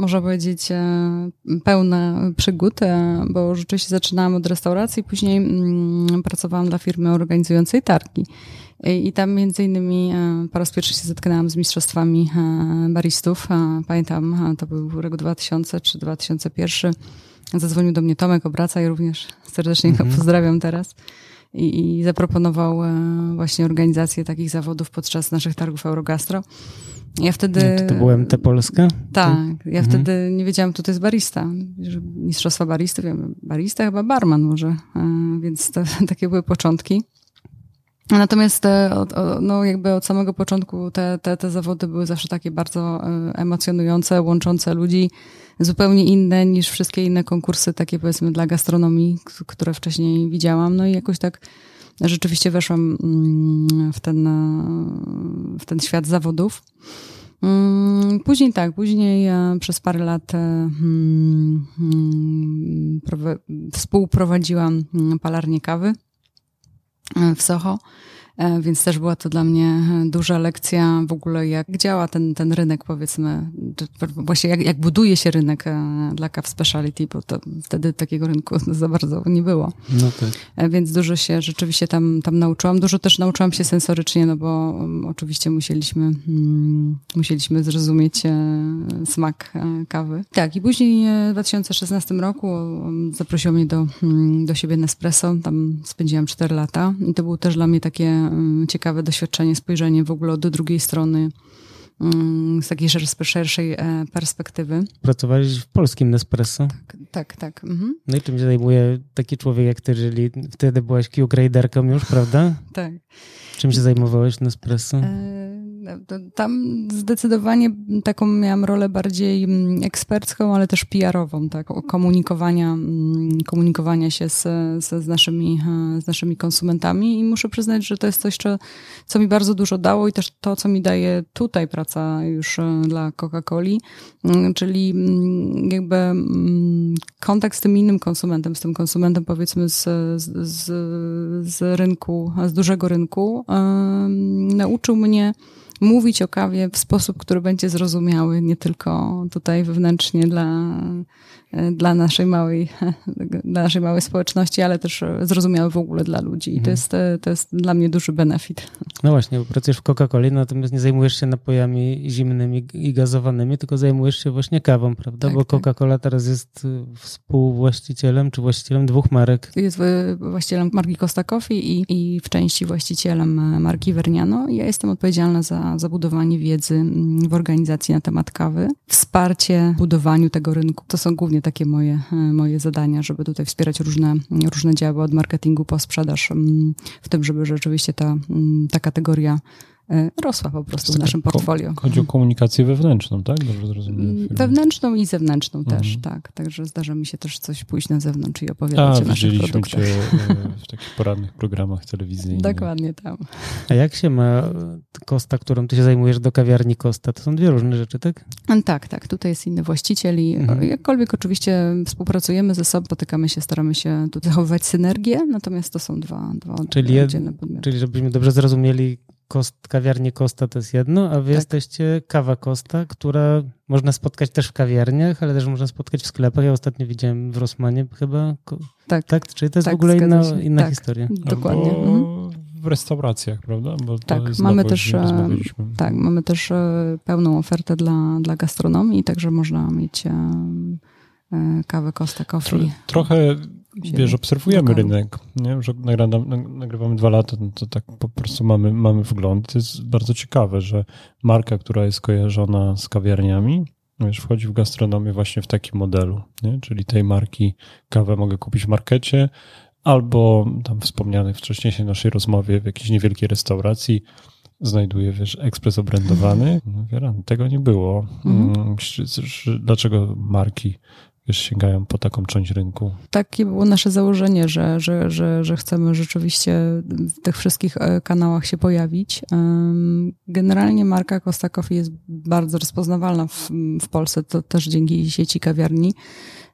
Speaker 4: można powiedzieć, e, pełna przygód, e, bo rzeczywiście zaczynałam od restauracji, później mm, pracowałam dla firmy organizującej targi. I tam między innymi e, po raz pierwszy się zetknęłam z mistrzostwami baristów. Pamiętam, to był rok 2000 czy 2001. Zadzwonił do mnie Tomek Obraca i również serdecznie go mhm. pozdrawiam teraz. I, I zaproponował właśnie organizację takich zawodów podczas naszych targów Eurogastro. Ja wtedy.
Speaker 1: To, byłem te Polska?
Speaker 4: Tak. Ja mhm. wtedy nie wiedziałam, kto to jest barista. Mistrzostwa baristy, wiem, barista chyba barman może, e, więc to, takie były początki. Natomiast od, no jakby od samego początku te, te, te zawody były zawsze takie bardzo e, emocjonujące, łączące ludzi, zupełnie inne niż wszystkie inne konkursy, takie powiedzmy dla gastronomii, które wcześniej widziałam. No i jakoś tak rzeczywiście weszłam mm, w ten, e, w ten świat zawodów. Mm, później tak, później przez parę lat e, hmm, hmm, współprowadziłam palarnię kawy e, w Soho. E, więc też była to dla mnie e, duża lekcja w ogóle, jak działa ten, ten rynek, powiedzmy, właśnie jak, jak buduje się rynek e, dla kaw speciality, bo to wtedy takiego rynku za bardzo nie było. No tak. Więc dużo się rzeczywiście tam, tam nauczyłam. Dużo też nauczyłam się sensorycznie, no bo mm, oczywiście musieliśmy, mm, musieliśmy zrozumieć smak kawy. Tak, i później w 2016 roku mm, zaprosiło mnie do, do siebie Nespresso. Tam spędziłam 4 lata i to było też dla mnie takie ciekawe doświadczenie, spojrzenie w ogóle do drugiej strony z takiej szerszej e, perspektywy.
Speaker 1: Pracowałeś w polskim Nespresso?
Speaker 4: Tak, tak. tak. Mhm.
Speaker 1: No i czym się zajmuje taki człowiek jak ty, czyli wtedy byłaś Q-graderką już, prawda?
Speaker 4: tak.
Speaker 1: Czym się zajmowałeś w Nespresso?
Speaker 4: E tam zdecydowanie taką miałam rolę bardziej mm, ekspercką, ale też PR-ową, tak, komunikowania, mm, komunikowania się z, z, naszymi, e, z naszymi konsumentami. I muszę przyznać, że to jest coś, co, co mi bardzo dużo dało i też to, co mi daje tutaj praca już e, dla Coca-Coli, mm, czyli jakby kontakt z tym innym konsumentem, z tym konsumentem powiedzmy z, z, z rynku, z dużego rynku, nauczył mnie mówić o kawie w sposób, który będzie zrozumiały nie tylko tutaj wewnętrznie dla, dla naszej małej, dla naszej małej społeczności, ale też zrozumiały w ogóle dla ludzi. I to, mhm. jest, to jest dla mnie duży benefit.
Speaker 1: No właśnie, bo pracujesz w Coca-Coli, natomiast nie zajmujesz się napojami zimnymi i gazowanymi, tylko zajmujesz się właśnie kawą, prawda? Tak, bo tak. Coca-Cola teraz jest współwłaścicielem czy właścicielem dwóch marek.
Speaker 4: Jest właścicielem marki Costa Coffee i, i w części właścicielem marki Verniano. Ja jestem odpowiedzialna za zabudowanie wiedzy mm, w organizacji na temat kawy, wsparcie w budowaniu tego rynku. To są głównie takie moje, e, moje zadania, żeby tutaj wspierać różne, różne działy od marketingu po sprzedaż, mm, w tym, żeby rzeczywiście ta, mm, ta kategoria rosła po prostu w naszym portfolio.
Speaker 3: Chodzi o komunikację wewnętrzną, tak? Dobrze zrozumiałem.
Speaker 4: Mm, wewnętrzną i zewnętrzną mhm. też, tak. Także zdarza mi się też coś pójść na zewnątrz i opowiadać A, o naszych produktach.
Speaker 3: cię e, w takich poradnych programach telewizyjnych.
Speaker 4: Dokładnie tam.
Speaker 1: A jak się ma Kosta, którą ty się zajmujesz do kawiarni Kosta? To są dwie różne rzeczy, tak?
Speaker 4: Tak, tak. Tutaj jest inny właściciel i mhm. jakkolwiek oczywiście współpracujemy ze sobą, potykamy się, staramy się tu zachowywać synergię, natomiast to są dwa, dwa
Speaker 1: czyli, oddzielne podmioty. Czyli żebyśmy dobrze zrozumieli, kost, kawiarnie Kosta to jest jedno, a wy tak. jesteście kawa Kosta, która można spotkać też w kawiarniach, ale też można spotkać w sklepach. Ja ostatnio widziałem w Rosmanie chyba. Tak. tak? Czyli to jest tak, w ogóle inna, inna tak, historia.
Speaker 4: Dokładnie. Mhm.
Speaker 3: W restauracjach, prawda?
Speaker 4: Bo tak, mamy też, e, tak, mamy też e, pełną ofertę dla, dla gastronomii, także można mieć e, kawę Costa Coffee.
Speaker 3: Trochę Wiesz, obserwujemy rynek, nie? że nagrywamy dwa lata, no to tak po prostu mamy, mamy wgląd. To jest bardzo ciekawe, że marka, która jest kojarzona z kawiarniami, wiesz, wchodzi w gastronomię właśnie w takim modelu, nie? czyli tej marki kawę mogę kupić w markecie, albo tam wspomnianych wcześniej w naszej rozmowie w jakiejś niewielkiej restauracji znajduję, wiesz, ekspres obrędowany. No, tego nie było. Mhm. Mm, dlaczego marki wiesz, sięgają po taką część rynku.
Speaker 4: Takie było nasze założenie, że, że, że, że chcemy rzeczywiście w tych wszystkich e, kanałach się pojawić. Generalnie marka Coffee jest bardzo rozpoznawalna w, w Polsce, to też dzięki sieci kawiarni.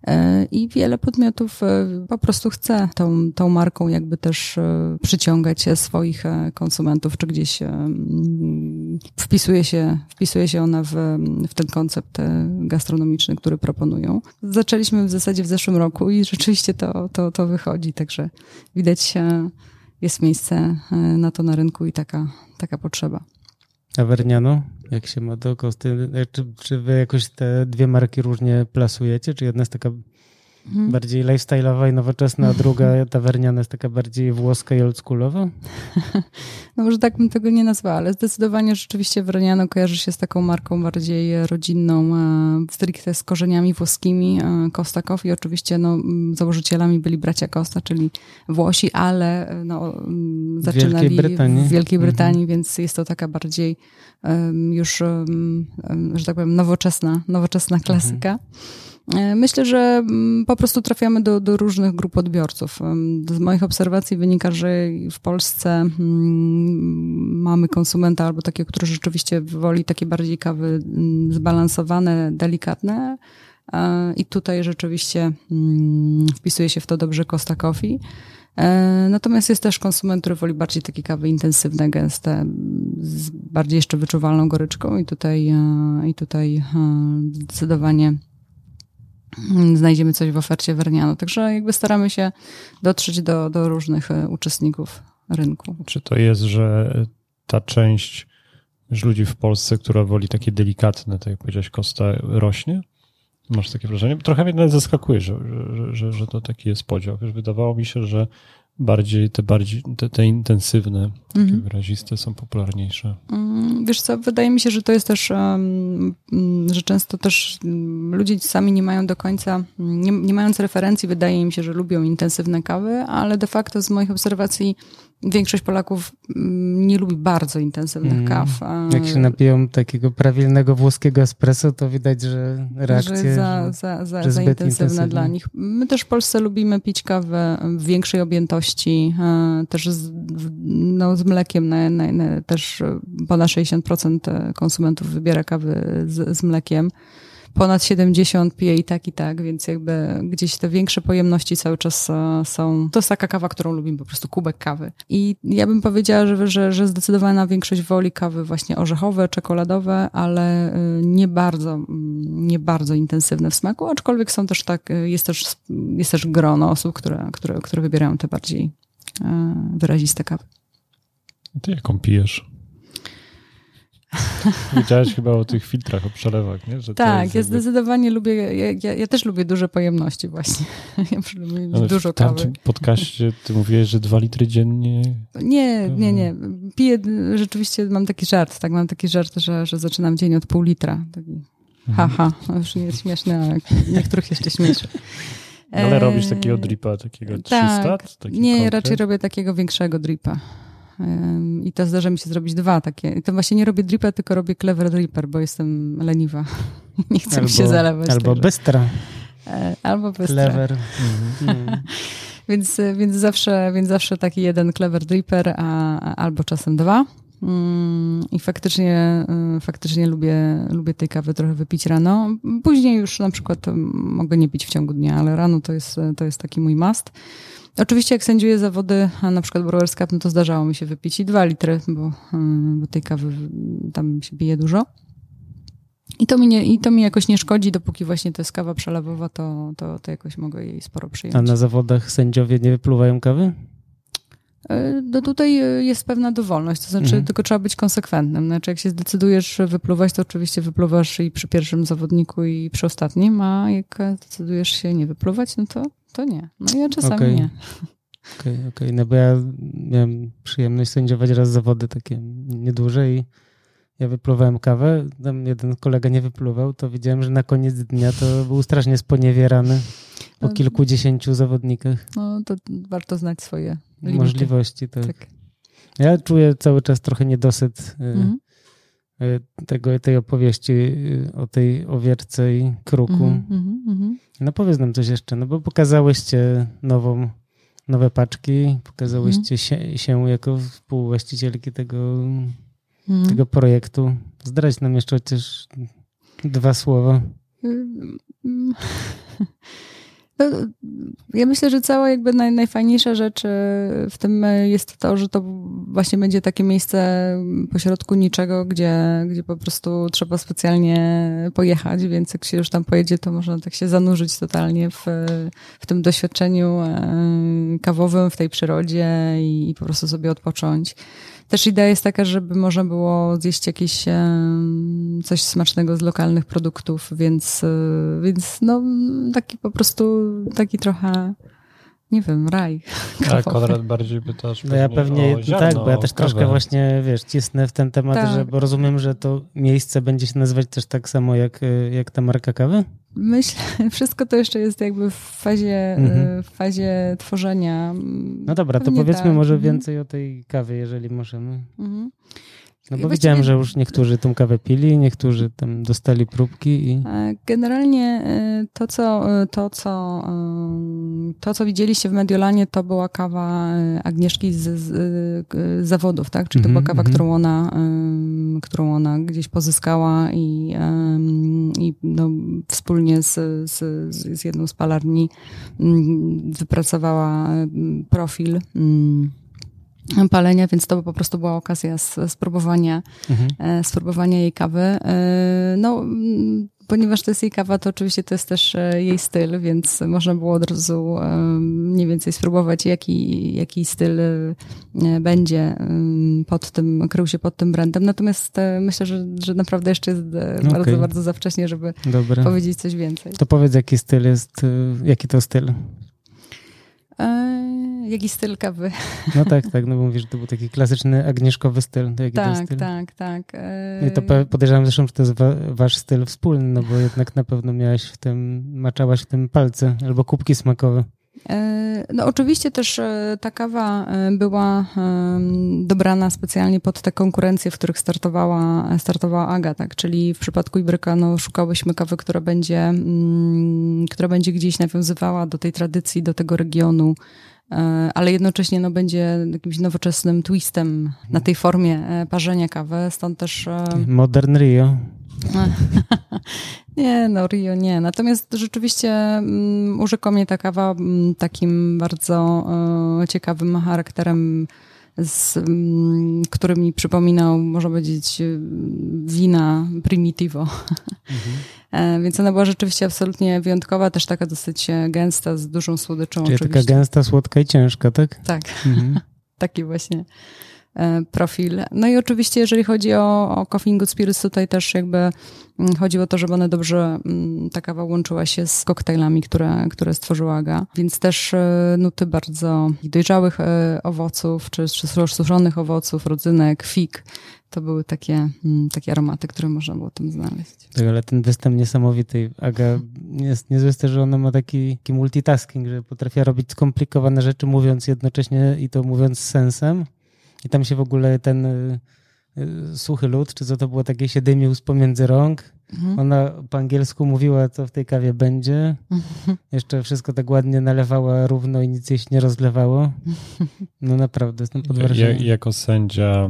Speaker 4: E, I wiele podmiotów e, po prostu chce tą, tą marką jakby też przyciągać swoich konsumentów, czy gdzieś wpisuje się, wpisuje się ona w, w ten koncept gastronomiczny, który proponują. Zaczęliśmy w zasadzie w zeszłym roku i rzeczywiście to, to, to wychodzi, także widać, jest miejsce na to na rynku i taka, taka potrzeba.
Speaker 1: A Verniano? Jak się ma do kosty? Czy, czy wy jakoś te dwie marki różnie plasujecie? Czy jedna jest taka mhm. bardziej lifestyle'owa i nowoczesna, a druga tawerniana jest taka bardziej włoska i oldschoolowa?
Speaker 4: No może tak bym tego nie nazwała, ale zdecydowanie rzeczywiście Verniano kojarzy się z taką marką bardziej rodzinną, e, stricte z korzeniami włoskimi. E, Costa Coffee oczywiście no, założycielami byli bracia Costa, czyli Włosi, ale e, no, zaczynali
Speaker 1: Wielkiej Brytanii.
Speaker 4: w Wielkiej mhm. Brytanii, mhm. więc jest to taka bardziej już, że tak powiem, nowoczesna, nowoczesna klasyka. Mhm. E, myślę, że mm, po prostu trafiamy do, do różnych grup odbiorców. Z moich obserwacji wynika, że w Polsce mm, mamy konsumenta albo takiego, który rzeczywiście woli takie bardziej kawy mm, zbalansowane, delikatne. I tutaj rzeczywiście wpisuje się w to dobrze Costa Coffee. E, natomiast jest też konsument, który woli bardziej takie kawy intensywne, gęste, z bardziej jeszcze wyczuwalną goryczką i tutaj, e, i tutaj zdecydowanie znajdziemy coś w ofercie Verniano. Także jakby staramy się dotrzeć do, do różnych e, uczestników rynku.
Speaker 3: Czy to jest, że ta część ludzi w Polsce, która woli takie delikatne, tak jak powiedziałeś, Kosta, rośnie? Masz takie wrażenie? Trochę mnie zaskakuje, że, że, że, że to taki jest podział. Wydawało mi się, że bardziej te bardziej te, te intensywne, takie mhm. wyraziste są popularniejsze.
Speaker 4: Mm, wiesz co, wydaje mi się, że to jest też, że często też ludzie sami nie mają do końca, nie, nie mając referencji, wydaje im się, że lubią intensywne kawy, ale de facto z moich obserwacji Większość Polaków mm, nie lubi bardzo intensywnych mm. kaw.
Speaker 1: Jak się napiją takiego prawilnego włoskiego espresso, to widać, że reakcja że
Speaker 4: za, za, za, za intensywna dla nich. My też w Polsce lubimy pić kawę w większej objętości, e, też z, no, z mlekiem. Na, na, na, też ponad 60% konsumentów wybiera kawy z, z mlekiem ponad 70 pije i tak, i tak, więc jakby gdzieś te większe pojemności cały czas e, są. To jest taka kawa, którą lubimy, po prostu kubek kawy. I ja bym powiedziała, że, że, że zdecydowana większość woli kawy właśnie orzechowe, czekoladowe, ale e, nie bardzo, mm, nie bardzo intensywne w smaku, aczkolwiek są też tak, e, jest też, jest też grono osób, które, które, które wybierają te bardziej wyraziste kawy.
Speaker 3: Ty jaką pijesz? Wiedziałeś chyba o tych filtrach, o przelewach, nie?
Speaker 4: Że tak, ja zdecydowanie lubię, ja, ja, ja, też lubię duże pojemności właśnie. Ja lubię Ale dużo kawy. W tamtym
Speaker 3: podcaście ty mówiłeś, że dwa litry dziennie?
Speaker 4: Nie, nie, nie. Piję, rzeczywiście mam taki żart, tak, mam taki żart, że, że zaczynam dzień od pół litra. Taki mhm. haha, no już nie jest śmieszne, ale niektórych jeszcze śmieszy.
Speaker 3: Ale robisz takiego dripa, takiego 300?
Speaker 4: Tak, taki nie, konkret? raczej robię takiego większego dripa. I to zdarza mi się zrobić dwa takie. I to właśnie nie robię dripa, tylko robię clever dripper, bo jestem leniwa. nie chcę albo, mi się zalewać.
Speaker 1: Albo także. bystra.
Speaker 4: E, albo bystra.
Speaker 1: Clever.
Speaker 4: Mhm. więc, więc, zawsze, więc zawsze taki jeden clever dripper, a, albo czasem dwa. Mm, I faktycznie, y, faktycznie lubię, lubię tej kawy trochę wypić rano. Później już na przykład mogę nie pić w ciągu dnia, ale rano to jest, to jest taki mój must. Oczywiście jak sędziuję zawody, na przykład Brewers Cup, no to zdarzało mi się wypić i dwa litry, bo, mm, bo tej kawy tam się bije dużo. I to, mi nie, I to mi jakoś nie szkodzi, dopóki właśnie to jest kawa przelewowa, to, to, to jakoś mogę jej sporo przyjąć.
Speaker 1: A na zawodach sędziowie nie wypluwają kawy?
Speaker 4: E, no tutaj e, jest pewna dowolność, to znaczy mhm. tylko trzeba być konsekwentnym. Znaczy jak się zdecydujesz wypluwać, to oczywiście wypluwasz i przy pierwszym zawodniku i przy ostatnim, a jak zdecydujesz się nie wypluwać, no to to nie. No ja czasami okay. nie.
Speaker 1: Okej, okay, okej. Okay. No bo ja miałem przyjemność sędziować raz zawody takie niedłuże i ja wypluwałem kawę, tam jeden kolega nie wypluwał, to widziałem, że na koniec dnia to był strasznie sponiewierany po kilkudziesięciu zawodnikach.
Speaker 4: No to warto znać swoje
Speaker 1: limity. możliwości. Tak. tak. Ja czuję cały czas trochę niedosyt mm tego, tej opowieści y, o tej owierce i kruku. Mm -hmm, no powiedz nam coś jeszcze, no bo pokazałyście nową, nowe paczki, pokazałyście mm. się, się jako współwłaścicielki tego, mm. tego projektu. Zdrać nam jeszcze chociaż dwa słowa.
Speaker 4: Ja myślę, że cała jakby naj, najfajniejsza rzecz e, w tym jest to, że to właśnie będzie takie miejsce pośrodku niczego, gdzie, gdzie po prostu trzeba specjalnie pojechać, więc jak się już tam pojedzie, to można tak się zanurzyć totalnie w, w tym doświadczeniu e, kawowym, w tej przyrodzie i, i po prostu sobie odpocząć. Też idea jest taka, żeby można było zjeść jakieś coś smacznego z lokalnych produktów, więc, e, więc no taki po prostu, taki trochę nie wiem, raj.
Speaker 3: A Konrad bardziej pytasz
Speaker 1: no ja pewnie,
Speaker 3: ziarno,
Speaker 1: tak, bo ja też troszkę właśnie, wiesz, cisnę w ten temat, tak. że bo rozumiem, że to miejsce będzie się nazywać też tak samo jak, e, jak ta marka kawy?
Speaker 4: Myślę, wszystko to jeszcze jest jakby w fazie, mhm. w fazie tworzenia.
Speaker 1: No dobra, Pewnie to powiedzmy tak. może mhm. więcej o tej kawie, jeżeli możemy. Mhm. No bo widziałem, że już niektórzy tą kawę pili, niektórzy tam dostali próbki. I...
Speaker 4: E, generalnie e, to co, e, to, co, to, co widzieliście w Mediolanie, to była kawa Agnieszki z, z, z zawodów, tak? Czyli to była mhm, kawa, mm -hmm. którą, ona, którą ona gdzieś pozyskała i, i no, wspólnie z, z, z jedną z palarni mm, wypracowała profil mm, palenia, więc to po prostu była okazja spróbowania, mhm. E, spróbowania jej kawy. E, no, ponieważ to jest jej kawa, to oczywiście to jest też e, jej styl, więc można było od razu mniej więcej spróbować, jaki, jaki styl będzie pod tym, krył się pod tym brandem. Natomiast myślę, że, że naprawdę jeszcze jest okay. bardzo, bardzo za wcześnie, żeby powiedzieć coś więcej.
Speaker 1: To powiedz, jaki styl jest, jaki to styl?
Speaker 4: Jaki styl kawy?
Speaker 1: No tak, tak, no bo mówisz, że to był taki klasyczny agnieszkowy styl. To jaki
Speaker 4: tak,
Speaker 1: styl?
Speaker 4: tak, tak.
Speaker 1: I to podejrzewam zresztą, że to jest wa wasz styl wspólny, no bo jednak na pewno miałaś w tym, maczałaś w tym palce albo kubki smakowe.
Speaker 4: E, no oczywiście też e, ta kawa e, była dobrana specjalnie pod te konkurencje, w których startowała, startowała Aga, tak? Czyli w przypadku Ibryka no, szukałyśmy kawy, która będzie, mm, która będzie gdzieś nawiązywała do tej tradycji, do tego regionu, ale jednocześnie no, będzie jakimś nowoczesnym twistem na tej formie parzenia kawy, stąd też...
Speaker 1: Modern Rio.
Speaker 4: Nie, no Rio nie. Natomiast rzeczywiście um, urzekła mnie ta kawa um, takim bardzo um, ciekawym charakterem, z, um, który mi przypominał, można powiedzieć, wina primitivo. Mhm. E, więc ona była rzeczywiście absolutnie wyjątkowa, też taka dosyć gęsta, z dużą słodyczą.
Speaker 1: Czyli oczywiście. taka gęsta, słodka i ciężka, tak?
Speaker 4: Tak. Mhm. Taki właśnie E, profil. No i oczywiście, jeżeli chodzi o, o Coffee Good Spirits, tutaj też jakby mm, chodziło o to, żeby one dobrze, mm, ta kawa łączyła się z koktajlami, które, które stworzyła Aga. Więc też e, nuty bardzo dojrzałych e, owoców, czy, czy suszonych owoców, rodzynek, fig. To były takie, mm, takie aromaty, które można było tam znaleźć.
Speaker 1: Tak, ale ten występ niesamowity. Aga jest niezły że ona ma taki, taki multitasking, że potrafi robić skomplikowane rzeczy, mówiąc jednocześnie i to mówiąc z sensem i tam się w ogóle ten y, y, suchy lód, czy co to było, takie się dymił z pomiędzy rąk. Mhm. Ona po angielsku mówiła, co w tej kawie będzie. Mhm. Jeszcze wszystko tak ładnie nalewała równo i nic jej się nie rozlewało. No naprawdę, jestem pod wrażeniem.
Speaker 3: Ja, jako sędzia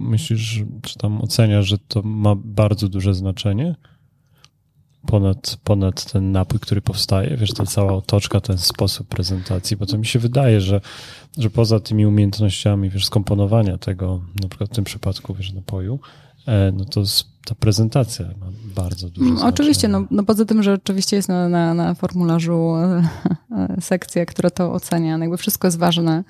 Speaker 3: myślisz, czy tam oceniasz, że to ma bardzo duże znaczenie? Ponad, ponad ten napój, który powstaje, wiesz, ta cała otoczka, ten sposób prezentacji, bo to mi się wydaje, że, że poza tymi umiejętnościami, wiesz, skomponowania tego, na przykład w tym przypadku, wiesz, napoju, e, no to ta prezentacja ma bardzo duże mm,
Speaker 4: znaczenie. Oczywiście, no, no poza tym, że oczywiście jest na, na, na formularzu e, e, sekcja, która to ocenia, no jakby wszystko jest ważne,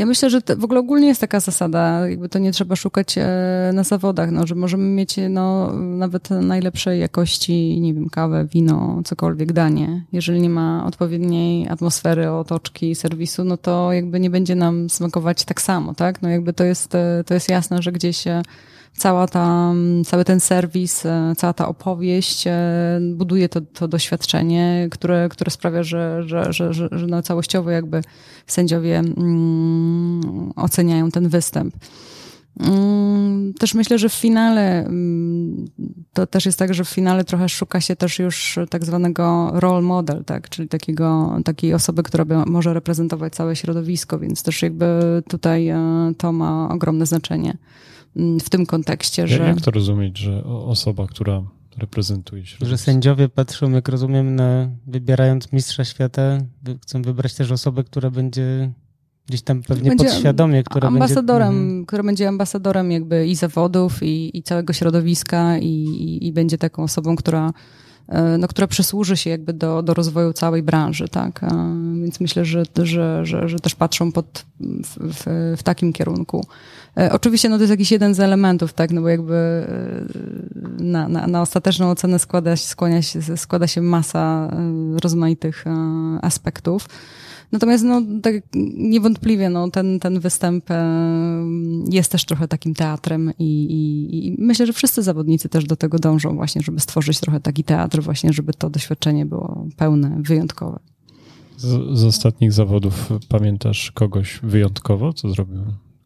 Speaker 4: ja myślę, że w ogóle ogólnie jest taka zasada, jakby to nie trzeba szukać e, na zawodach, no, że możemy mieć no, nawet najlepszej jakości, nie wiem, kawę, wino, cokolwiek danie. Jeżeli nie ma odpowiedniej atmosfery, otoczki, serwisu, no to jakby nie będzie nam smakować tak samo, tak? No jakby to jest, e, to jest jasne, że gdzieś cała ta, cały ten serwis, e, cała ta opowieść buduje to, to doświadczenie, które, które sprawia, że, że, że, że, że no całościowo jakby sędziowie mm, oceniają ten występ. Mm, też myślę, że w finale mm, to też jest tak, że w finale trochę szuka się też już tak zwanego role model, tak? czyli takiego, takiej osoby, która by, może reprezentować całe środowisko, więc też jakby tutaj e, to ma ogromne znaczenie w tym kontekście, że...
Speaker 3: Jak to rozumieć, że osoba, która reprezentuje środowisko.
Speaker 1: Że sędziowie patrzą, jak rozumiem, na wybierając mistrza świata, chcą wybrać też osobę, która będzie gdzieś tam pewnie będzie podświadomie, która
Speaker 4: ambasadorem,
Speaker 1: będzie... Mhm.
Speaker 4: która będzie ambasadorem jakby i zawodów, i, i całego środowiska i, i, i będzie taką osobą, która no, która przysłuży się jakby do, do rozwoju całej branży, tak. E, więc myślę, że, że, że, że też patrzą pod, w, w, w takim kierunku. E, oczywiście no, to jest jakiś jeden z elementów, tak, no bo jakby na, na, na ostateczną ocenę składa, się, składa się masa rozmaitych aspektów. Natomiast no, tak niewątpliwie no, ten, ten występ e, jest też trochę takim teatrem i, i, i, myślę, że wszyscy zawodnicy też do tego dążą właśnie, żeby stworzyć trochę taki teatr właśnie, żeby to doświadczenie było pełne, wyjątkowe.
Speaker 3: Z, z ostatnich zawodów pamiętasz kogoś wyjątkowo, co zrobił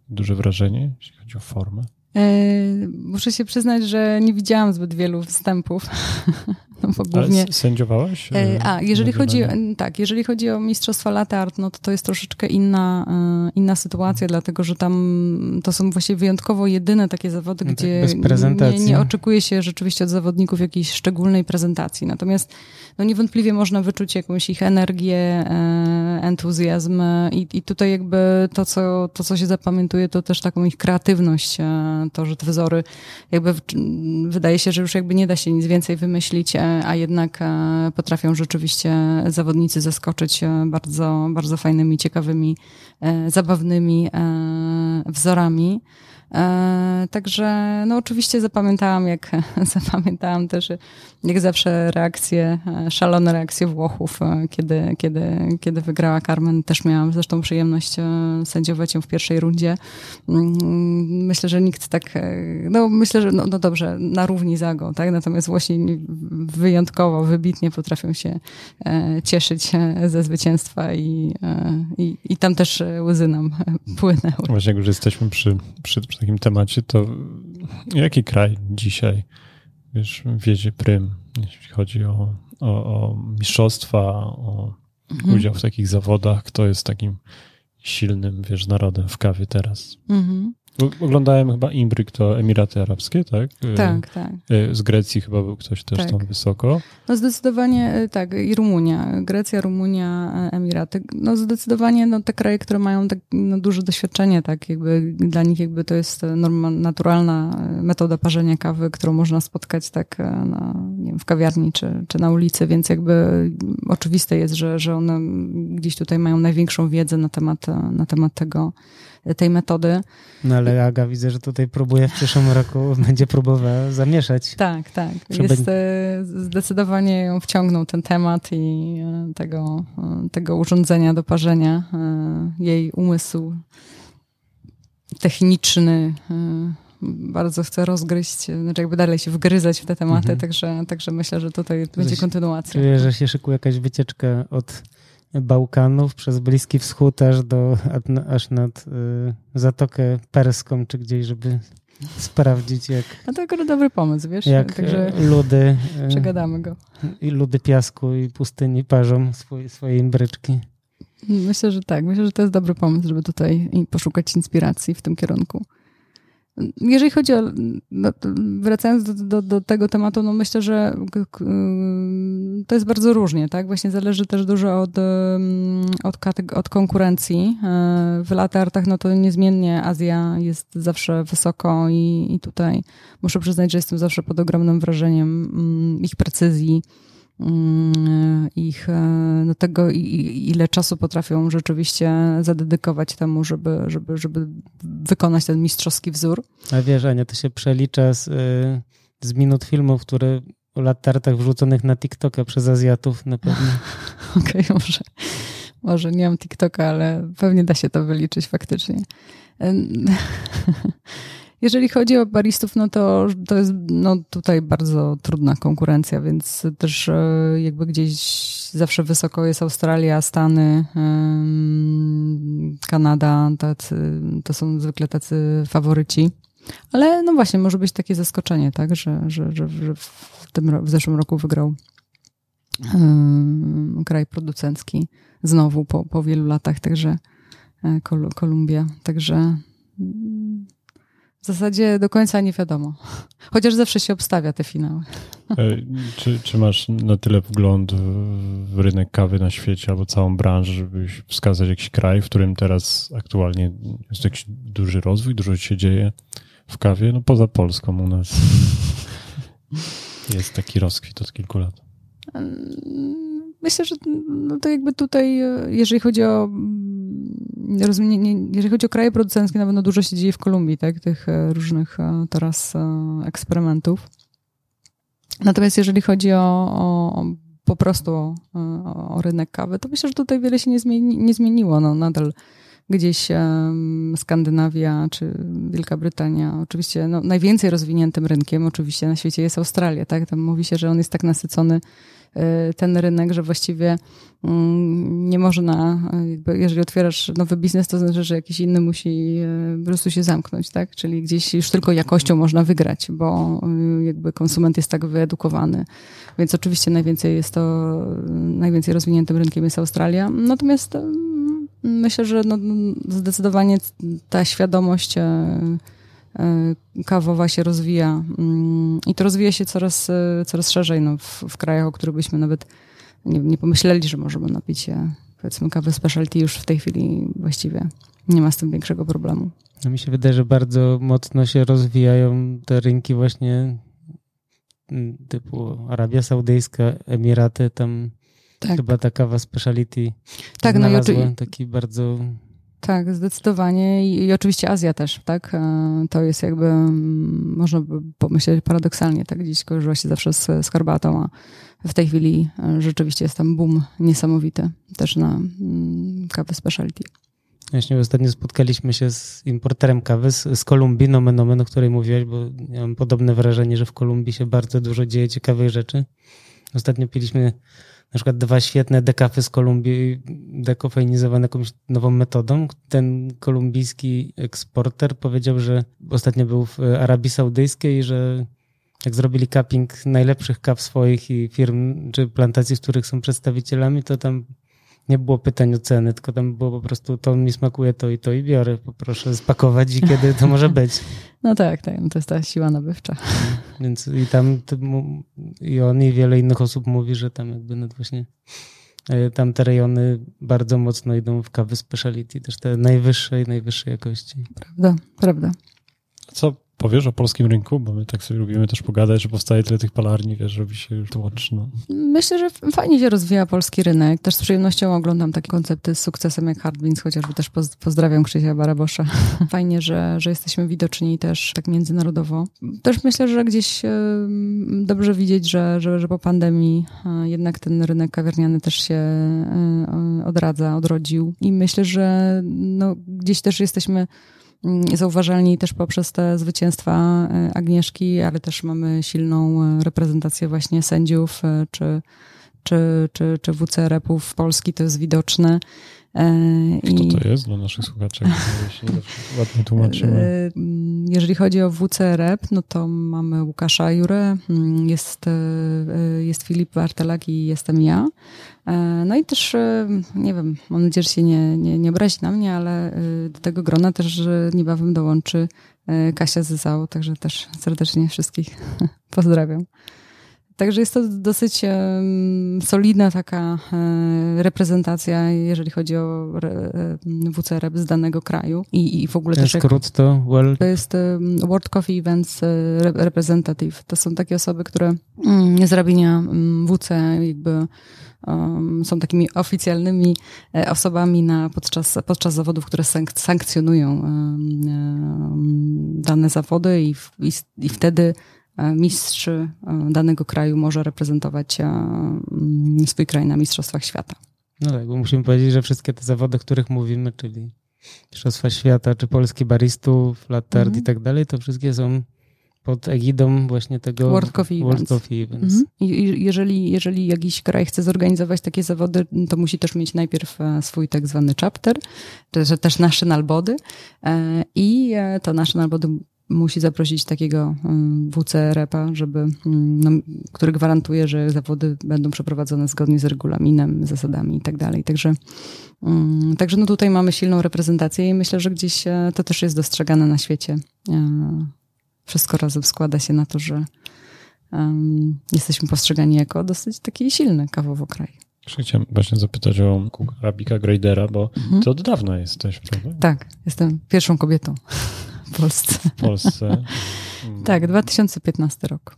Speaker 3: duże wrażenie, jeśli chodzi o formę?
Speaker 4: E, muszę się przyznać, że nie widziałam zbyt wielu występów.
Speaker 3: No bo głównie... Ale sędziowałaś?
Speaker 4: E, a, jeżeli chodzi, tak, jeżeli chodzi o Mistrzostwa Latte Art, no to to jest troszeczkę inna, e, inna sytuacja, dlatego że tam to są właściwie wyjątkowo jedyne takie zawody, no tak, gdzie nie, nie oczekuje się rzeczywiście od zawodników jakiejś szczególnej prezentacji. Natomiast no niewątpliwie można wyczuć jakąś ich energię, entuzjazm i, i tutaj jakby to co, to, co się zapamiętuje, to też taką ich kreatywność, to, że te wzory jakby wydaje się, że już jakby nie da się nic więcej wymyślić, e, a jednak e, potrafią rzeczywiście zawodnicy zaskoczyć e, bardzo, bardzo fajnymi, ciekawymi, zabawnymi wzorami. E, także no oczywiście zapamiętałam, jak zapamiętałam też jak zawsze reakcje, e, szalone reakcje Włochów, e, kiedy, kiedy, kiedy wygrała Carmen. Też miałam zresztą przyjemność sędziować ją w pierwszej rundzie. Mm, myślę, że nikt tak, no myślę, że no, no dobrze, na równi zagą, tak? Natomiast właśnie wyjątkowo, wybitnie potrafią się cieszyć ze zwycięstwa i, i, i tam też łzy nam płynęły.
Speaker 3: Właśnie jak już jesteśmy przy, przy, przy takim temacie, to jaki kraj dzisiaj, wiesz, wiedzie prym, jeśli chodzi o, o, o mistrzostwa, o mhm. udział w takich zawodach, kto jest takim silnym, wiesz, narodem w kawie teraz? Mhm. Oglądałem chyba Imbryk, to Emiraty Arabskie, tak?
Speaker 4: Y, tak, tak.
Speaker 3: Y, z Grecji chyba był ktoś też tak. tam wysoko.
Speaker 4: No zdecydowanie y, tak, i Rumunia. Grecja, Rumunia, Emiraty. No zdecydowanie no, te kraje, które mają tak, no, duże doświadczenie, tak, jakby dla nich jakby to jest norma, naturalna metoda parzenia kawy, którą można spotkać tak na, nie wiem, w kawiarni czy, czy na ulicy, więc jakby oczywiste jest, że, że one gdzieś tutaj mają największą wiedzę na temat, na temat tego, tej metody.
Speaker 1: No ale Aga widzę, że tutaj próbuje w przyszłym roku, będzie próbowała zamieszać.
Speaker 4: Tak, tak. Jest, e, zdecydowanie ją wciągnął ten temat i e, tego, e, tego urządzenia do parzenia. Jej umysł techniczny bardzo chce rozgryźć, znaczy jakby dalej się wgryzać w te tematy, mhm. także, także myślę, że tutaj będzie kontynuacja.
Speaker 1: Czuję, że się szykuje jakaś wycieczka od Bałkanów przez Bliski Wschód aż, do, aż nad y, Zatokę Perską, czy gdzieś, żeby sprawdzić jak...
Speaker 4: A to akurat dobry pomysł, wiesz?
Speaker 1: Jak Także ludy...
Speaker 4: Y, przegadamy go.
Speaker 1: I ludy piasku i pustyni parzą swoje, swoje imbryczki.
Speaker 4: Myślę, że tak. Myślę, że to jest dobry pomysł, żeby tutaj poszukać inspiracji w tym kierunku. Jeżeli chodzi o, no, wracając do, do, do, tego tematu, no myślę, że to jest bardzo różnie, tak? Właśnie zależy też dużo od, od, od konkurencji. W latartach, no to niezmiennie Azja jest zawsze wysoko i, i tutaj muszę przyznać, że jestem zawsze pod ogromnym wrażeniem ich precyzji, Mm, ich, e, no tego, ile czasu potrafią rzeczywiście zadedykować temu, żeby, żeby, żeby wykonać ten mistrzowski wzór.
Speaker 1: A wiesz, Ania, to się przelicza z, y, z minut filmów, które o latartach wrzuconych na TikToka przez Azjatów na pewno.
Speaker 4: Okej, okay, może, może nie mam TikToka, ale pewnie da się to wyliczyć faktycznie. Jeżeli chodzi o baristów, no to, to jest no, tutaj bardzo trudna konkurencja, więc też e, jakby gdzieś zawsze wysoko jest Australia, Stany, Kanada, tacy, to są zwykle tacy faworyci. Ale no właśnie, może być takie zaskoczenie, tak, że, że, że, że w, tym, w zeszłym roku wygrał kraj producencki znowu po, po wielu latach, także e, Kolumbia, także W zasadzie do końca nie wiadomo. Chociaż zawsze się obstawia te finały.
Speaker 3: E, czy, czy masz na tyle wgląd w rynek kawy na świecie albo całą branżę, żebyś wskazać jakiś kraj, w którym teraz aktualnie jest jakiś duży rozwój, dużo się dzieje w kawie? No poza Polską u nas jest taki rozkwit od kilku lat.
Speaker 4: Myślę, że no to jakby tutaj, jeżeli chodzi o jeżeli chodzi o kraje producenckie, na pewno dużo się dzieje w Kolumbii, tak? Tych e, różnych e, teraz e, eksperymentów. Natomiast jeżeli chodzi o, o po prostu o, o, rynek kawy, to myślę, że tutaj wiele się nie, zmieni, nie zmieniło. No, nadal gdzieś um, Skandynawia czy Wielka Brytania. Oczywiście no, najwięcej rozwiniętym rynkiem oczywiście na świecie jest Australia. Tak? Tam mówi się, że on jest tak nasycony ten rynek, że właściwie mm, nie można, jakby jeżeli otwierasz nowy biznes, to znaczy, że jakiś inny musi y, po prostu się zamknąć, tak? Czyli gdzieś już tylko jakością można wygrać, bo y, jakby konsument jest tak wyedukowany. Więc oczywiście najwięcej jest to, najwięcej rozwiniętym rynkiem jest Australia. Natomiast myślę, że no, zdecydowanie ta świadomość kawowa się rozwija mm, i to rozwija się coraz, e, coraz szerzej no, w, w krajach, o których byśmy nawet nie, nie pomyśleli, że możemy napić się powiedzmy kawy specialty już w tej chwili właściwie nie ma z tym większego problemu.
Speaker 1: No mi się wydaje, że bardzo mocno się rozwijają te rynki właśnie mm, typu Arabia Saudyjska, Emiraty, tam tak. chyba ta kawa speciality tak, no i taki bardzo
Speaker 4: tak, zdecydowanie I, I, oczywiście Azja też, tak? E, to jest jakby, mm, można by pomyśleć paradoksalnie, tak? Gdzieś kojarzyła się zawsze z, z herbatą, a w tej chwili e, rzeczywiście jest tam boom niesamowity też na mm, kawę specialty.
Speaker 1: Właśnie ostatnio spotkaliśmy się z importerem kawy z, z Kolumbii, nomen omen, o której mówiłeś, bo mam podobne wrażenie, że w Kolumbii się bardzo dużo dzieje ciekawych rzeczy. Ostatnio piliśmy na przykład dwa świetne dekafy z Kolumbii, dekofeinizowane jakąś nową metodą. Ten kolumbijski eksporter powiedział, że ostatnio był w Arabii Saudyjskiej, że jak zrobili cupping najlepszych kaw swoich i firm czy plantacji, w których są przedstawicielami, to tam nie było pytań o ceny, tylko tam było po prostu to mi smakuje to i to i biorę, poproszę spakować i kiedy to może być.
Speaker 4: No tak, tak, no to jest ta siła nabywcza.
Speaker 1: Więc i tam i on i wiele innych osób mówi, że tam jakby nawet właśnie e, tam te rejony bardzo mocno idą w kawy speciality, też te najwyższej, najwyższej jakości.
Speaker 4: Prawda, prawda.
Speaker 3: Co powiesz o polskim rynku? Bo my tak sobie lubimy też pogadać, że powstaje tyle tych palarni, wiesz, robi się już tłocz. No.
Speaker 4: Myślę, że fajnie się rozwija polski rynek. Też z przyjemnością oglądam takie koncepty z sukcesem jak Hardwins, chociażby też pozdrawiam Krzysia Barabosza. Fajnie, że, że jesteśmy widoczni też tak międzynarodowo. Też myślę, że gdzieś dobrze widzieć, że, że, że po pandemii e, jednak ten rynek kawiarniany też się e, odradza, odrodził. I myślę, że no, gdzieś też jesteśmy zauważalni też poprzez te zwycięstwa e, Agnieszki, ale też mamy silną e, reprezentację właśnie sędziów e, czy, czy, czy, czy WC repów Polski, to jest widoczne.
Speaker 3: Kto to jest dla naszych słuchaczy? ładnie tłumaczymy.
Speaker 4: Jeżeli chodzi o WC Rep, no to mamy Łukasza Jurę, mm, jest, jest Filip Bartelak i jestem ja. E, no i też, e, nie wiem, mam nadzieję, że się nie, nie, nie obrazi na mnie, ale e, do tego grona też niebawem dołączy Kasia Zyzał, także też serdecznie wszystkich pozdrawiam. Także jest to dosyć solidna taka reprezentacja, jeżeli chodzi o WCR z danego kraju i, i w ogóle też...
Speaker 1: Skrót to World...
Speaker 4: To jest World Coffee Events Representative. To są takie osoby, które mm, z robienia mm, WC jakby um, są takimi oficjalnymi e, osobami na, podczas, podczas zawodów, które sankcjonują um, dane zawody i, i, i wtedy e, mistrz e, danego kraju może reprezentować swój kraj na Mistrzostwach Świata.
Speaker 1: No tak, bo musimy powiedzieć, że wszystkie te zawody, o których mówimy, czyli Mistrzostwa Świata, czy Polski Baristów, Latte mm -hmm. i tak dalej, to wszystkie są pod egidą właśnie tego
Speaker 4: World Coffee World Events. Coffee Events. Mhm. I jeżeli, jeżeli jakiś kraj chce zorganizować takie zawody, to musi też mieć najpierw e, swój tak zwany chapter, jest też national body e, i e, to national body musi zaprosić takiego WC repa, żeby, mm, no, który gwarantuje, że zawody będą przeprowadzone zgodnie z regulaminem, zasadami i tak dalej. Także, mm, także no tutaj mamy silną reprezentację i myślę, że gdzieś to też jest dostrzegane na świecie wszystko razem składa się na to, że jesteśmy postrzegani jako dosyć taki silny kawowo kraj.
Speaker 3: Chciałem właśnie zapytać o Arabika Gradera, bo mhm. ty od dawna jesteś, prawda?
Speaker 4: Tak, jestem pierwszą kobietą w Polsce.
Speaker 3: W Polsce.
Speaker 4: tak, 2015 rok.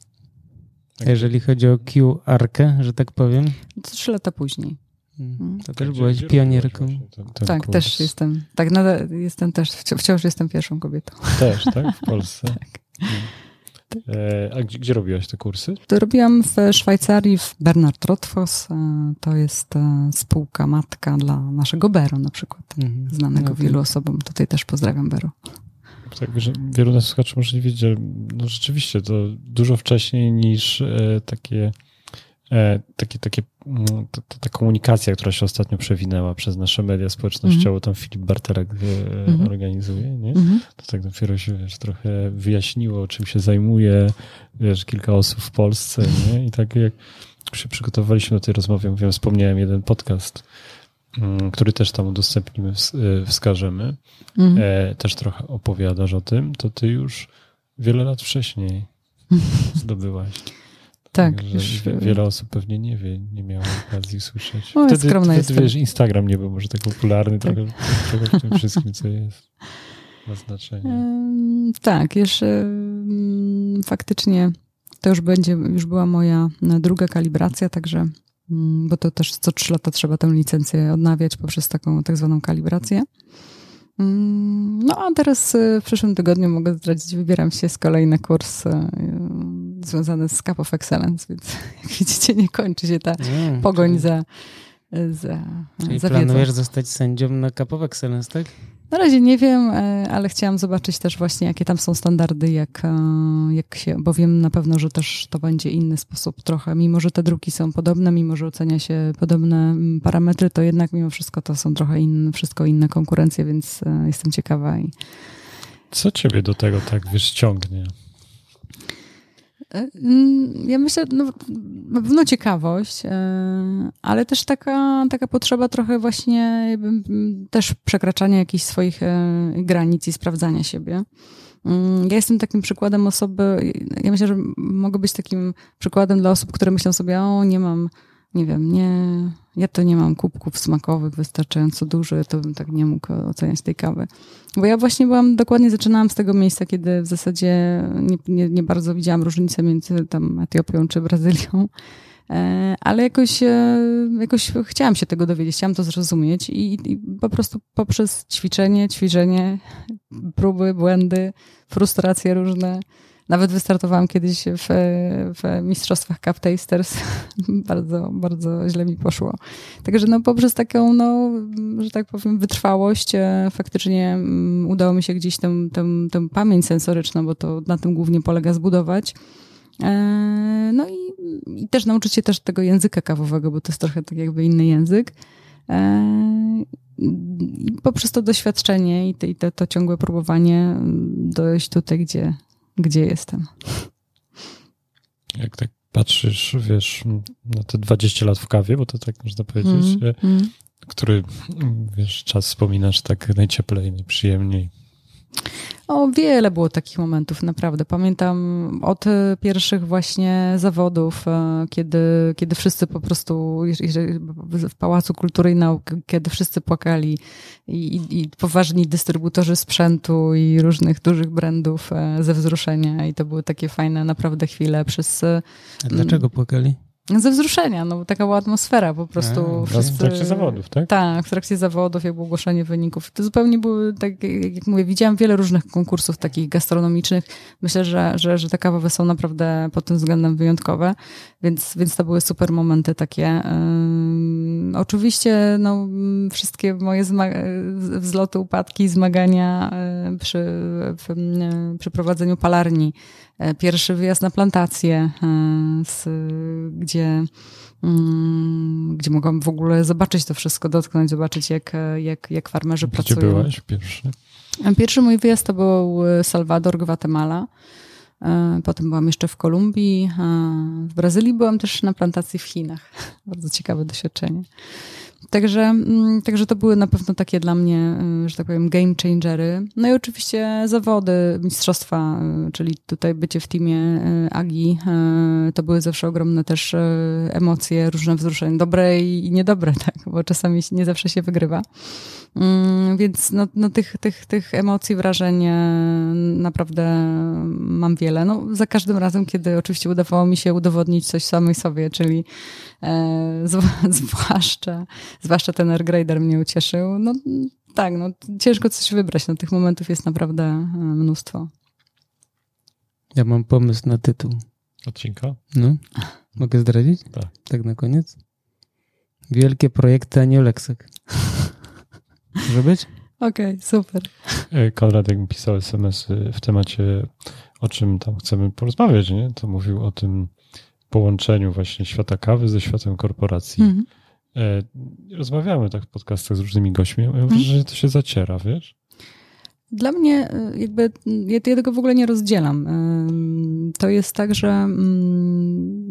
Speaker 1: Tak. Jeżeli chodzi o QR-kę, że tak powiem?
Speaker 4: To trzy lata później.
Speaker 1: Hmm. Hmm. To też byłaś pionierką.
Speaker 3: Ten, ten
Speaker 4: tak,
Speaker 3: kurs.
Speaker 4: też jestem. Tak, nadal jestem też, wciąż jestem pierwszą kobietą.
Speaker 3: Też, tak? W Polsce.
Speaker 4: tak.
Speaker 3: Hmm. E, a gdzie, gdzie robiłaś te kursy?
Speaker 4: To robiłam w Szwajcarii, w Bernard Rothfuss. E, to jest e, spółka matka dla naszego Bero na przykład, mhm. znanego okay. wielu osobom. Tutaj też pozdrawiam Bero.
Speaker 3: Tak, wielu nas słuchaczy może nie wiedzieć, no rzeczywiście to dużo wcześniej niż e, takie E, takie, takie, mm, ta, ta, komunikacja, która się ostatnio przewinęła przez nasze media społecznościowe, mm. tam Filip Bartelek mm. organizuje, nie? Mm. To tak dopiero się, wiesz, trochę wyjaśniło, czym się zajmuje, wiesz, kilka osób w Polsce, nie? I tak jak się przygotowaliśmy do tej rozmowy, mówiłem, wspomniałem jeden podcast, który też tam udostępnimy, e, wskażemy, mm. też trochę opowiadasz o tym, to ty już wiele lat wcześniej zdobyłaś.
Speaker 4: Tak.
Speaker 3: Że wiele osób pewnie nie wie, nie miało okazji słyszeć.
Speaker 4: O, wtedy, skromna wtedy,
Speaker 3: jestem. wiesz, Instagram nie był może tak popularny tak. trochę, trochę w tym wszystkim, co jest. Ma znaczenie.
Speaker 4: tak, jeszcze faktycznie to już będzie, już była moja druga kalibracja, także bo to też co trzy lata trzeba tę licencję odnawiać poprzez taką tak zwaną kalibrację. No a teraz y, w przyszłym tygodniu mogę zdradzić, wybieram się z kolei na kurs y, związany z Cup of Excellence, więc jak widzicie nie kończy się ta mm, pogoń czyli... za, za, za
Speaker 1: planujesz zostać sędzią na Cup of Excellence, tak?
Speaker 4: Na razie nie wiem, e, ale chciałam zobaczyć też właśnie, jakie tam są standardy, jak, e, jak się, bo wiem na pewno, że też to będzie inny sposób trochę. Mimo, że te druki są podobne, mimo, że ocenia się podobne mm, parametry, to jednak mimo wszystko to są trochę inne, wszystko inne konkurencje, więc e, jestem ciekawa. I...
Speaker 3: Co ciebie do tego tak wiesz ciągnie?
Speaker 4: Mm, ja myślę, no, na pewno ciekawość, ale też taka, taka potrzeba trochę właśnie też przekraczania jakichś swoich granic i sprawdzania siebie. Mm, ja jestem takim przykładem osoby, ja myślę, że mogę być takim przykładem dla osób, które myślą sobie, o nie mam nie wiem, nie, ja to nie mam kubków smakowych wystarczająco dużo, to bym tak nie mógł oceniać tej kawy. Bo ja właśnie byłam, dokładnie zaczynałam z tego miejsca, kiedy w zasadzie nie, nie, nie bardzo widziałam różnicy między tam Etiopią czy Brazylią. E, ale jakoś, e, jakoś chciałam się tego dowiedzieć, chciałam to zrozumieć i, i po prostu poprzez ćwiczenie, ćwiczenie, próby, błędy, frustracje różne, nawet wystartowałam kiedyś w, w Mistrzostwach Cup Tasters. bardzo, bardzo źle mi poszło. Także no poprzez taką, no, że tak powiem, wytrwałość e, faktycznie mm, udało mi się gdzieś tę, tę, tę pamięć sensoryczną, bo to na tym głównie polega zbudować. E, no i, i też nauczyć się też tego języka kawowego, bo to jest trochę tak jakby inny język. E, poprzez to doświadczenie i, te, i te, to ciągłe próbowanie mm, dojść tutaj, gdzie, gdzie jestem.
Speaker 3: Jak tak patrzysz, wiesz, na te 20 lat w kawie, bo to tak można powiedzieć, mm, mm. który, wiesz, czas wspominasz tak najcieplej, najprzyjemniej?
Speaker 4: O, wiele było takich momentów, naprawdę. Pamiętam od pierwszych właśnie zawodów, e, kiedy, kiedy wszyscy po prostu w Pałacu Kultury i Nauk, kiedy wszyscy płakali i, i poważni dystrybutorzy sprzętu i różnych dużych brandów e, ze wzruszenia i to były takie fajne naprawdę chwile przez...
Speaker 1: A dlaczego płakali?
Speaker 4: Ze wzruszenia, no taka była atmosfera po prostu.
Speaker 3: A, wszyscy, w trakcie zawodów, tak?
Speaker 4: Tak, w trakcie zawodów, jak było ogłoszenie wyników. To zupełnie były, tak jak mówię, widziałam wiele różnych konkursów takich gastronomicznych. Myślę, że, że, że te kawowe są naprawdę pod tym względem wyjątkowe, więc, więc to były super momenty takie. oczywiście no, wszystkie moje wzloty, upadki, zmagania przy, przy, przy prowadzeniu palarni pierwszy wyjazd na plantację, e, z, gdzie, mm, gdzie mogłam w ogóle zobaczyć to wszystko, dotknąć, zobaczyć jak, jak, jak farmerzy
Speaker 3: gdzie
Speaker 4: pracują.
Speaker 3: Gdzie byłaś pierwszy?
Speaker 4: E, pierwszy mój wyjazd to był Salwador, Gwatemala. Potem byłam jeszcze w Kolumbii. W Brazylii byłam też na plantacji w Chinach. Bardzo ciekawe doświadczenie. Także, mm, także to były na pewno takie dla mnie, y, że tak powiem, game changery. No i oczywiście zawody, mistrzostwa, y, czyli tutaj bycie w teamie y, Agi, to były zawsze ogromne też emocje, różne wzruszenia, dobre i niedobre, tak, bo czasami nie zawsze się wygrywa. Mm, więc no, no tych, tych, tych emocji, wrażeń naprawdę mam wiele. No, za każdym razem, kiedy oczywiście udawało mi się udowodnić coś samej sobie, czyli e, zwłaszcza, zwłaszcza ten airgrader mnie ucieszył. No tak, no ciężko coś wybrać. No, tych momentów jest naprawdę e, mnóstwo.
Speaker 1: Ja mam pomysł na tytuł.
Speaker 3: Odcinka?
Speaker 1: No. Mogę zdradzić?
Speaker 3: Tak.
Speaker 1: Tak na koniec? Wielkie projekty Anioleksek. Może być?
Speaker 4: Okej, okay, super.
Speaker 3: E, Konrad, jak mi pisał SMS w temacie, o czym tam chcemy porozmawiać, nie? to mówił o tym połączeniu właśnie świata kawy ze światem korporacji. Mm -hmm. Rozmawiamy tak w podcastach z różnymi gośćmi. Ja mm -hmm. że to się zaciera, wiesz?
Speaker 4: Dla mnie y, jakby, ja, ja tego w ogóle nie rozdzielam. To jest tak, że um,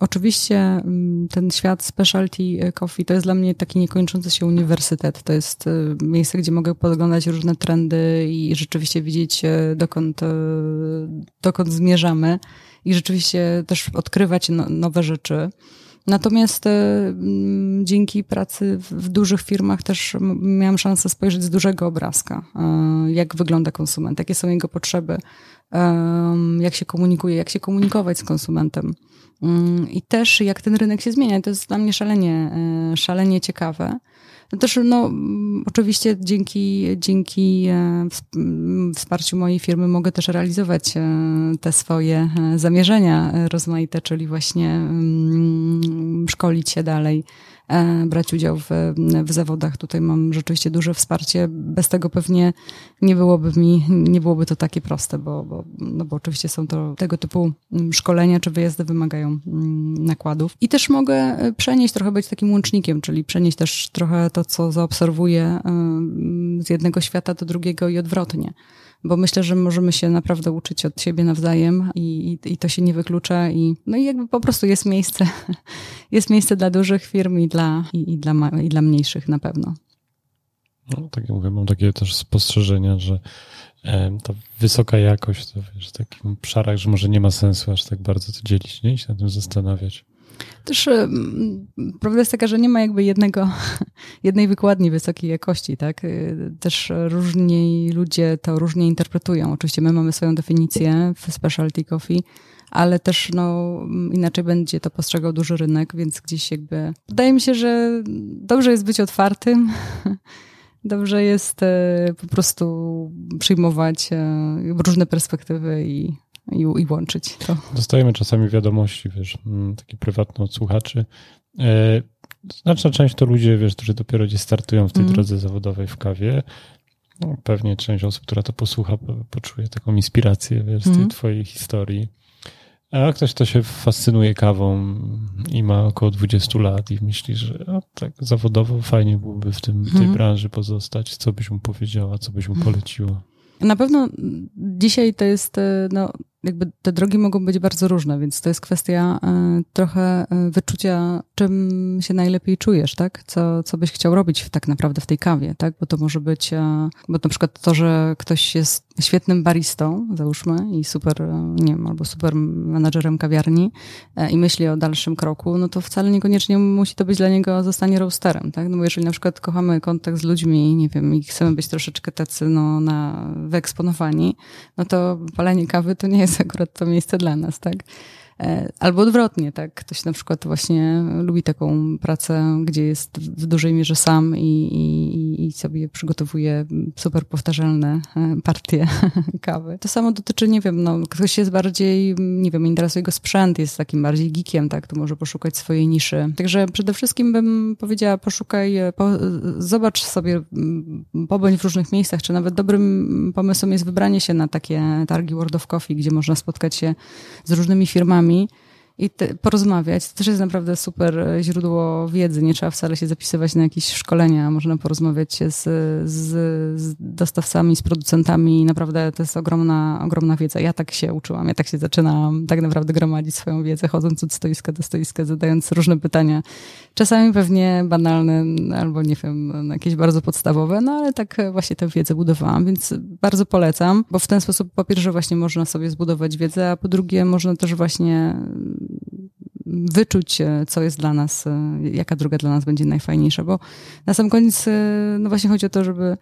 Speaker 4: oczywiście um, ten świat specialty coffee to jest dla mnie taki niekończący się uniwersytet. To jest y, miejsce, gdzie mogę podglądać różne trendy i rzeczywiście widzieć y, dokąd, dokąd zmierzamy i rzeczywiście też odkrywać no, nowe rzeczy. Natomiast e, dzięki pracy w dużych firmach też miałam szansę spojrzeć z dużego obrazka, e, jak wygląda konsument, jakie są jego potrzeby, jak się komunikuje, jak się komunikować z konsumentem. Mm, I też jak ten rynek się zmienia. To jest dla mnie szalenie, e, szalenie ciekawe. No też, no, oczywiście dzięki, dzięki e, wsparciu mojej firmy mogę też realizować e, te swoje zamierzenia rozmaite, czyli właśnie mm, szkolić się dalej brać udział w, w zawodach. Tutaj mam rzeczywiście duże wsparcie. Bez tego pewnie nie byłoby mi, nie byłoby to takie proste, bo, bo, no bo oczywiście są to tego typu mm, szkolenia czy wyjazdy wymagają mm, nakładów. I też mogę e, przenieść, trochę być takim łącznikiem, czyli przenieść też trochę to, co zaobserwuję e, z jednego świata do drugiego i odwrotnie bo myślę, że możemy się naprawdę uczyć od siebie nawzajem i, i, to się nie wyklucza i no i jakby po prostu jest miejsce, jest miejsce dla dużych firm i dla, i, i dla, i dla mniejszych na pewno.
Speaker 3: No, tak jak mówię, mam takie też spostrzeżenia, że ta wysoka jakość to wiesz, w takim obszarach, że może nie ma sensu aż tak bardzo to dzielić, nie? I się nad tym zastanawiać.
Speaker 4: Też e, prawda jest taka, że nie ma jakby jednego, jednej wykładni wysokiej jakości, tak? E, też różni ludzie to różnie interpretują. Oczywiście my mamy swoją definicję w specialty coffee, ale też no, inaczej będzie to postrzegał duży rynek, więc gdzieś jakby wydaje mi się, że dobrze jest być otwartym. Dobrze jest e, po prostu przyjmować różne perspektywy i i, i łączyć to.
Speaker 3: Dostajemy czasami wiadomości, wiesz, mm, takie prywatne od słuchaczy. E, znaczna część to ludzie, wiesz, którzy dopiero gdzieś startują w tej mm. drodze zawodowej w kawie. No, pewnie część osób, która to posłucha, poczuje taką inspirację, wiesz, z tej mm. twojej historii. A ktoś, kto się fascynuje kawą i ma około 20 lat i myśli, że tak zawodowo fajnie byłoby w tym, tej mm. branży pozostać, co byś mu powiedziała, co byś mu poleciła?
Speaker 4: Na pewno dzisiaj to jest, e, no, jakby te drogi mogą być bardzo różne, więc to jest kwestia e, trochę e, wyczucia, czym się najlepiej czujesz, tak? Co, co byś chciał robić tak naprawdę w tej kawie, tak? Bo to może być, bo na przykład to, że ktoś jest świetnym baristą, załóżmy, i super, nie wiem, albo super menadżerem kawiarni i myśli o dalszym kroku, no to wcale niekoniecznie musi to być dla niego zostanie roasterem, tak? No bo jeżeli na przykład kochamy kontakt z ludźmi, nie wiem, i chcemy być troszeczkę tacy, no, na wyeksponowani, no to palenie kawy to nie jest akurat to miejsce dla nas, tak? E, albo odwrotnie, tak? Ktoś na przykład właśnie lubi taką pracę, gdzie jest w dużej mierze sam i, i, i sobie przygotowuje super powtarzalne e, partie kawy. To samo dotyczy, nie wiem, no, ktoś jest bardziej, nie wiem, interesuje go sprzęt, jest takim bardziej geekiem, tak? To może poszukać swojej niszy. Także przede wszystkim bym powiedziała, poszukaj, e, po, zobacz sobie, pobądź w różnych miejscach, czy nawet dobrym pomysłem jest wybranie się na takie targi World of Coffee, gdzie można spotkać się z różnymi firmami, me. I te, porozmawiać. To też jest naprawdę super e, źródło wiedzy. Nie trzeba wcale się zapisywać na jakieś szkolenia. Można porozmawiać się z, z, z dostawcami, z producentami. Naprawdę to jest ogromna, ogromna wiedza. Ja tak się uczyłam. Ja tak się zaczynałam tak naprawdę gromadzić swoją wiedzę, chodząc od stoiska do stoiska, zadając różne pytania. Czasami pewnie banalne, albo nie wiem, jakieś bardzo podstawowe, no ale tak właśnie tę wiedzę budowałam, więc bardzo polecam, bo w ten sposób po pierwsze właśnie można sobie zbudować wiedzę, a po drugie można też właśnie wyczuć, e, co jest dla nas, e, jaka droga dla nas będzie najfajniejsza, bo na sam koniec, e, no właśnie chodzi o to, żeby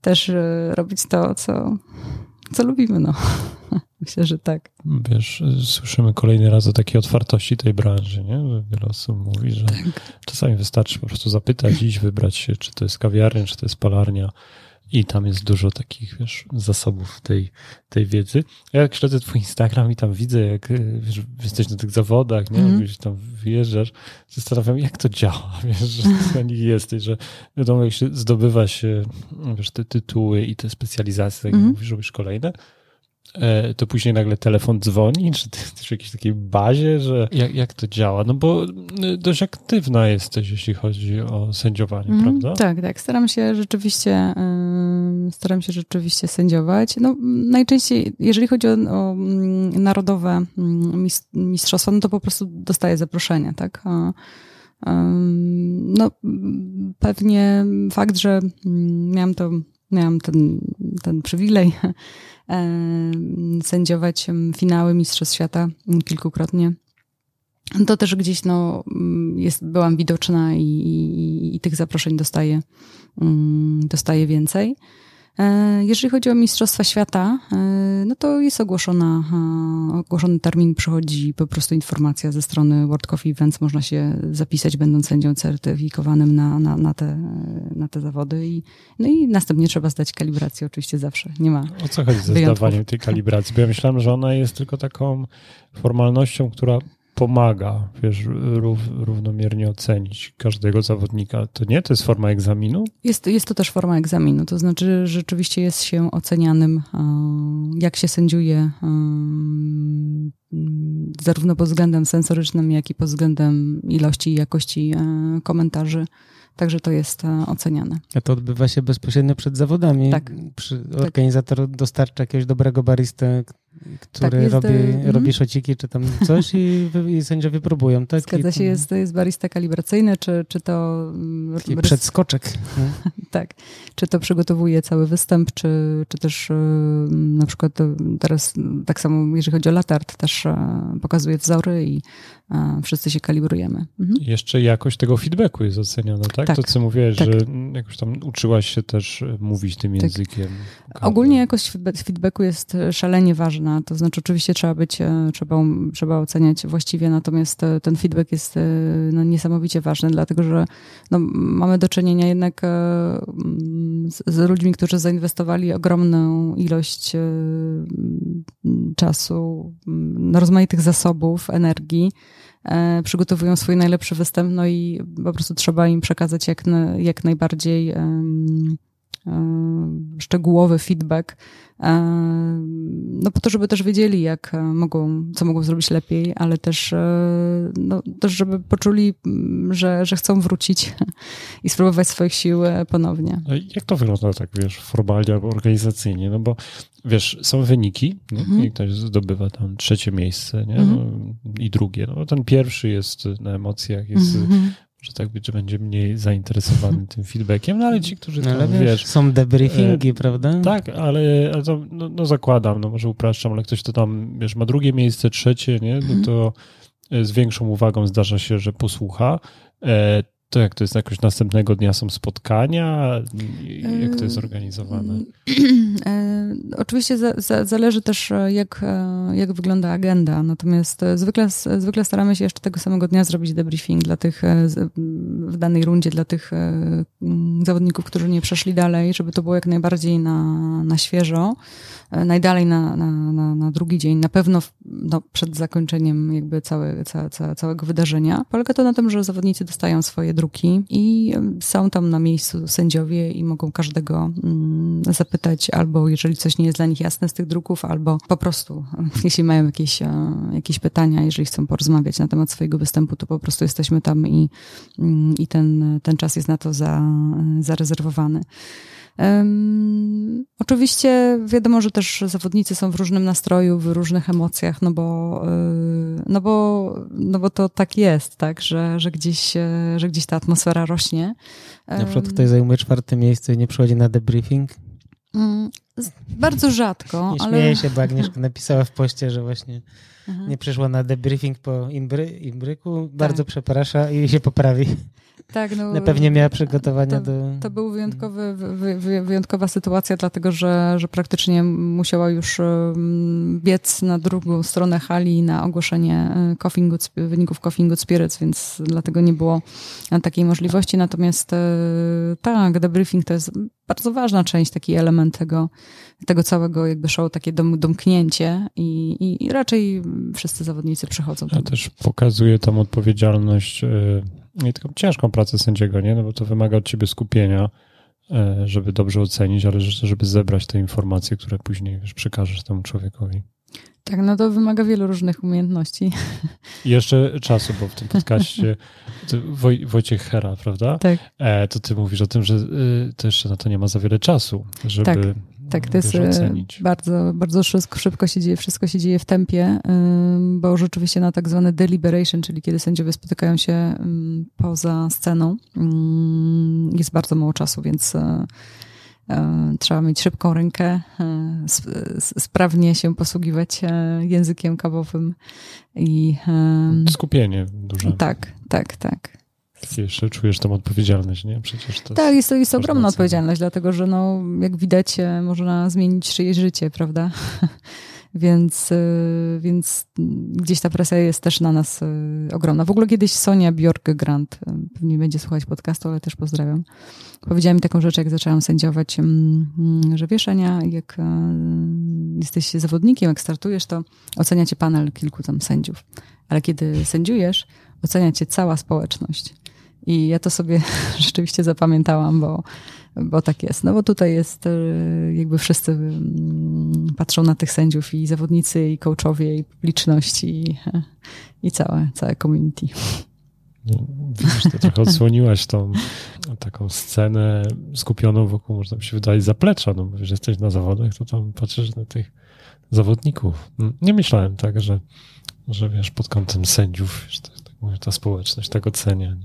Speaker 4: też robić to, co, co lubimy, no. Myślę, że tak.
Speaker 3: Wiesz, słyszymy kolejny raz o takiej otwartości tej branży, nie? Wiele osób mówi, że tak. czasami wystarczy po prostu zapytać, iść, wybrać się, czy to jest kawiarnia, czy to jest palarnia i tam jest dużo takich, wiesz, zasobów tej, tej wiedzy. Ja jak śledzę twój Instagram i tam widzę, jak wiesz, jesteś na tych zawodach, nie? Mm. Wiesz, tam wyjeżdżasz, zastanawiam jak to działa, wiesz, że na nich jesteś, że wiadomo, jak się zdobywa się, wiesz, te tytuły i te specjalizacje, tak jak mm. mówisz, robisz kolejne, E, to później nagle telefon dzwoni, czy ty jesteś w jakiejś takiej bazie, że jak, jak to działa? No bo y, dość aktywna jesteś, jeśli chodzi o sędziowanie, mm, prawda?
Speaker 4: Tak, tak. Staram się rzeczywiście staram się rzeczywiście sędziować. No, najczęściej, jeżeli chodzi o, o mm, narodowe mm, mistrzostwa, no to po prostu dostaję zaproszenia, tak? no, pewnie fakt, że miałam to, miałam ten, ten przywilej sędziować finały Mistrzostw Świata kilkukrotnie. To też gdzieś no, jest, byłam widoczna i, i, i tych zaproszeń dostaję, dostaję więcej. E, jeżeli chodzi o Mistrzostwa Świata, e, no to jest ogłoszona, ogłoszony termin, przychodzi po prostu informacja ze strony World Coffee Events, można się zapisać, będąc sędzią certyfikowanym na, na, na, te, na te zawody. I, no i następnie trzeba zdać kalibrację, oczywiście zawsze, nie ma
Speaker 3: O co chodzi ze wyjątków. zdawaniem tej kalibracji? Bo ja myślałem, że ona jest tylko taką formalnością, która pomaga, wiesz, rów, równomiernie ocenić każdego zawodnika. To nie? To jest forma egzaminu?
Speaker 4: Jest, jest to też forma egzaminu. To znaczy, rzeczywiście jest się ocenianym, jak się sędziuje, zarówno pod względem sensorycznym, jak i pod względem ilości i jakości e, komentarzy. Także to jest e, oceniane.
Speaker 1: A to odbywa się bezpośrednio przed zawodami. Tak. Przy, organizator tak. dostarcza jakiegoś dobrego baristę, który tak, robi, mm. robi szociki czy tam coś i, i sędziowie próbują. Tak?
Speaker 4: Zgadza I, się, jest, jest barista kalibracyjny, czy, czy to...
Speaker 1: Mm, Taki przedskoczek.
Speaker 4: tak. Czy to przygotowuje cały występ, czy, czy też y, na przykład teraz tak samo, jeżeli chodzi o latart, też pokazuje wzory i wszyscy się kalibrujemy.
Speaker 3: Mhm. Jeszcze jakość tego feedbacku jest oceniana, tak? tak to, co mówiłeś, tak. że jakoś tam uczyłaś się też mówić tym tak. językiem.
Speaker 4: Ogólnie jakość feedbacku jest szalenie ważna, to znaczy oczywiście trzeba być, e, trzeba, trzeba oceniać właściwie, natomiast e, ten feedback jest e, no, niesamowicie ważny, dlatego że no, mamy do czynienia jednak z, z ludźmi, którzy zainwestowali ogromną ilość czasu, rozmaitych zasobów, energii, przygotowują swój najlepszy występ, no i po prostu trzeba im przekazać jak, jak najbardziej szczegółowy feedback, no po to, żeby też wiedzieli, jak mogą, co mogą zrobić lepiej, ale też, e, no, też żeby poczuli, że, że chcą wrócić i spróbować swoich sił e, ponownie.
Speaker 3: Jak to wygląda tak, wiesz, formalnie albo organizacyjnie? No bo wiesz, są wyniki mhm. i ktoś zdobywa tam trzecie miejsce nie? Mhm. No, i drugie. No, ten pierwszy jest na emocjach, jest mhm że tak być, że będzie mniej zainteresowany tym feedbackiem, no ale ci, którzy tam, ale wiesz,
Speaker 1: Są debriefingi, e, prawda?
Speaker 3: Tak, ale, ale to, no, no, zakładam, no może upraszczam, ale ktoś to tam, wiesz, ma drugie miejsce, trzecie, nie, no mhm. to z większą uwagą zdarza się, że posłucha. E, to jak to jest jakoś następnego dnia są spotkania? Jak to jest zorganizowane?
Speaker 4: E, oczywiście za, za, zależy też, e, jak, e, jak wygląda agenda. Natomiast zwykle, zwykle staramy się jeszcze tego samego dnia zrobić debriefing dla tych w danej rundzie dla tych zawodników, którzy nie przeszli dalej, żeby to było jak najbardziej na, na świeżo. Najdalej na, na, na, na drugi dzień, na pewno no, przed zakończeniem jakby całe, ca, ca, całego wydarzenia. Polega to na tym, że zawodnicy dostają swoje druki i są tam na miejscu sędziowie i mogą każdego mm, zapytać albo jeżeli coś nie jest dla nich jasne z tych druków, albo po prostu jeśli mają jakieś, e, jakieś pytania, jeżeli chcą porozmawiać na temat swojego występu, to po prostu jesteśmy tam i, mm, i ten, ten czas jest na to za, zarezerwowany. Um, oczywiście wiadomo, że też zawodnicy są w różnym nastroju, w różnych emocjach, no bo, yy, no bo, no bo to tak jest, tak, że, że, gdzieś, yy, że gdzieś ta atmosfera rośnie.
Speaker 1: Na przykład ktoś zajmuje czwarte miejsce i nie przychodzi na debriefing?
Speaker 4: Um, bardzo rzadko.
Speaker 1: Nie
Speaker 4: ale...
Speaker 1: śmieję się, bo Agnieszka napisała w poście, że właśnie mhm. nie przyszła na debriefing po imbry, imbryku. Bardzo tak. przeprasza i się poprawi.
Speaker 4: Tak, no,
Speaker 1: pewnie miała przygotowania
Speaker 4: to,
Speaker 1: do.
Speaker 4: To był wyjątkowy, wy, wyjątkowa sytuacja, dlatego że, że praktycznie musiała już biec na drugą stronę hali na ogłoszenie e, coffee good, wyników Coffee Good Spirits, więc dlatego nie było takiej możliwości. Natomiast e, tak, debriefing to jest bardzo ważna część, taki element tego, tego całego jakby show, takie dom, domknięcie i, i, i raczej wszyscy zawodnicy przychodzą.
Speaker 3: Ja też pokazuje tam odpowiedzialność e, i taką ciężką pracę sędziego, nie? No bo to wymaga od ciebie skupienia, e, żeby dobrze ocenić, ale żeby zebrać te informacje, które później wiesz, przekażesz temu człowiekowi.
Speaker 4: Tak, no to wymaga wielu różnych umiejętności.
Speaker 3: I jeszcze czasu, bo w tym podcaście Woj, Wojciech Hera, prawda?
Speaker 4: Tak.
Speaker 3: E, to ty mówisz o tym, że y, to jeszcze na to nie ma za wiele czasu, żeby
Speaker 4: tak tak, to jest e, bardzo, bardzo szybko, szybko się dzieje, wszystko się dzieje w tempie, bo rzeczywiście na tak zwane deliberation, czyli kiedy sędziowie spotykają się poza sceną, jest bardzo mało czasu, więc e, e, trzeba mieć szybką rękę, sprawnie się posługiwać językiem kawowym i
Speaker 3: skupienie duże.
Speaker 4: Tak, tak, tak
Speaker 3: jeszcze czujesz tą odpowiedzialność, nie? Przecież to
Speaker 4: tak, jest to jest ogromna odpowiedzialność, dlatego że no, jak widać, e, można zmienić czyjeś życie, prawda? więc, e, więc gdzieś ta presja jest też na nas e, ogromna. W ogóle kiedyś Sonia Bjork-Grant, pewnie będzie słuchać podcastu, ale też pozdrawiam, powiedziała mi taką rzecz, jak zaczęłam sędziować, mm, mm, że wiesz Ania, jak jesteś zawodnikiem, jak startujesz, to ocenia cię panel kilku tam sędziów, ale kiedy sędziujesz, ocenia cię cała społeczność. I ja to sobie rzeczywiście zapamiętałam, bo, bo tak jest. No bo tutaj jest, e, jakby wszyscy mm, patrzą na tych sędziów i zawodnicy, i coachowie, i publiczność, i, i całe, całe community.
Speaker 3: No, widzisz, to trochę odsłoniłaś tą taką scenę skupioną wokół, można by się wydaje, zaplecza. No, że jesteś na zawodach, to tam patrzysz na tych zawodników. Nie myślałem tak, że, że wiesz, pod kątem sędziów, wiesz, tak, tak mówię, ta społeczność tak ocenia.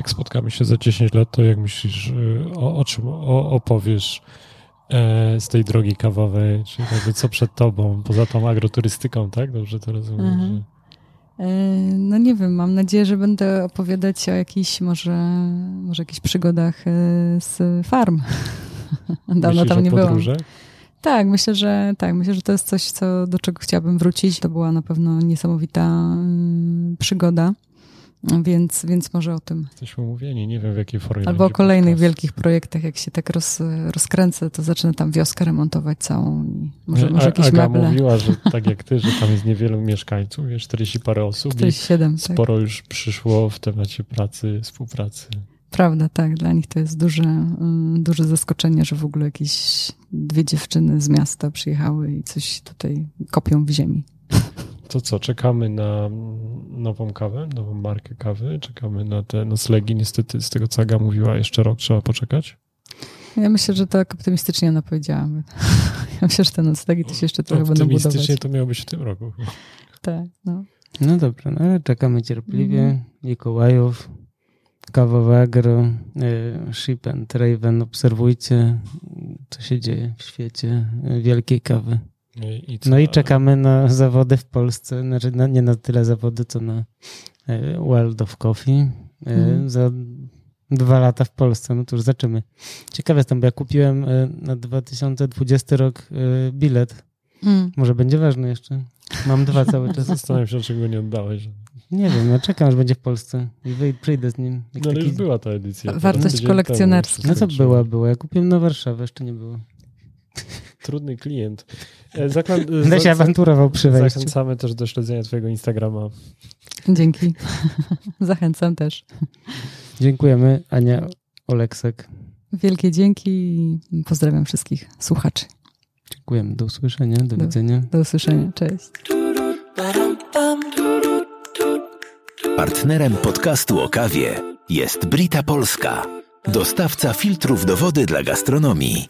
Speaker 3: Jak spotkamy się za 10 lat, to jak myślisz, y, o, o czym o, opowiesz e, z tej drogi kawowej, czyli jakby co przed tobą, poza tą agroturystyką, tak? Dobrze to rozumiem? Mhm. Że...
Speaker 4: E, no nie wiem, mam nadzieję, że będę opowiadać o jakichś może, może jakichś przygodach e, z farm.
Speaker 3: Dawno Myślisz tam nie byłam.
Speaker 4: Tak, myślę, że tak. Myślę, że to jest coś, co, do czego chciałabym wrócić. To była na pewno niesamowita mm, przygoda. Więc, więc może o tym.
Speaker 3: Jesteśmy umówieni, nie wiem w jakiej formie.
Speaker 4: Albo o kolejnych podcast. wielkich projektach, jak się tak roz, rozkręcę, to zacznę tam wioskę remontować całą może, może jakieś
Speaker 3: Aga
Speaker 4: meble.
Speaker 3: mówiła, że tak jak ty, że tam jest niewielu mieszkańców, jest 40 parę osób
Speaker 4: 47,
Speaker 3: i tak. sporo już przyszło w temacie pracy, współpracy.
Speaker 4: Prawda, tak. Dla nich to jest duże, mm, duże zaskoczenie, że w ogóle jakieś dwie dziewczyny z miasta przyjechały i coś tutaj kopią w ziemi.
Speaker 3: To co, czekamy na nową kawę, nową markę kawy, czekamy na te noclegi. Niestety z tego, co Aga mówiła, jeszcze rok trzeba poczekać.
Speaker 4: Ja myślę, że tak optymistycznie ona powiedziała. Ja myślę, że te noclegi to się jeszcze trochę będą budować.
Speaker 3: Optymistycznie to miało być w tym roku.
Speaker 4: Tak, no.
Speaker 1: No dobrze, no ale czekamy cierpliwie. Mhm. Mikołajów, kawowe agro, y, Ship and Raven. Obserwujcie, co się dzieje w świecie wielkiej kawy. I no i czekamy na zawody w Polsce, znaczy na, nie na tyle zawody, co na e, World of Coffee mm. za dwa lata w Polsce. No to już zaczynamy. Ciekawe jestem, bo ja kupiłem e, na 2020 rok bilet. Mm. Może będzie ważny jeszcze. Mam dwa cały czas.
Speaker 3: Zastanawiam się, dlaczego nie oddałeś.
Speaker 1: Nie wiem, no czekam, aż będzie w Polsce i przyjdę z nim.
Speaker 3: No ale taki... już była ta edycja.
Speaker 4: Wartość kolekcjonerska.
Speaker 1: No co była, była. Ja kupiłem na Warszawę, jeszcze nie było.
Speaker 3: Trudny klient. E, zakład,
Speaker 1: Będę się awanturował przy wejściu.
Speaker 3: Zachęcamy też do śledzenia twojego Instagrama.
Speaker 4: Dzięki. Zachęcam też.
Speaker 1: Dziękujemy, Ania Oleksek.
Speaker 4: Wielkie dzięki i pozdrawiam wszystkich słuchaczy.
Speaker 1: Dziękujemy. Do usłyszenia, do, do widzenia.
Speaker 4: Do usłyszenia. Cześć.
Speaker 2: Partnerem podcastu o kawie jest Brita Polska, dostawca filtrów do wody dla gastronomii.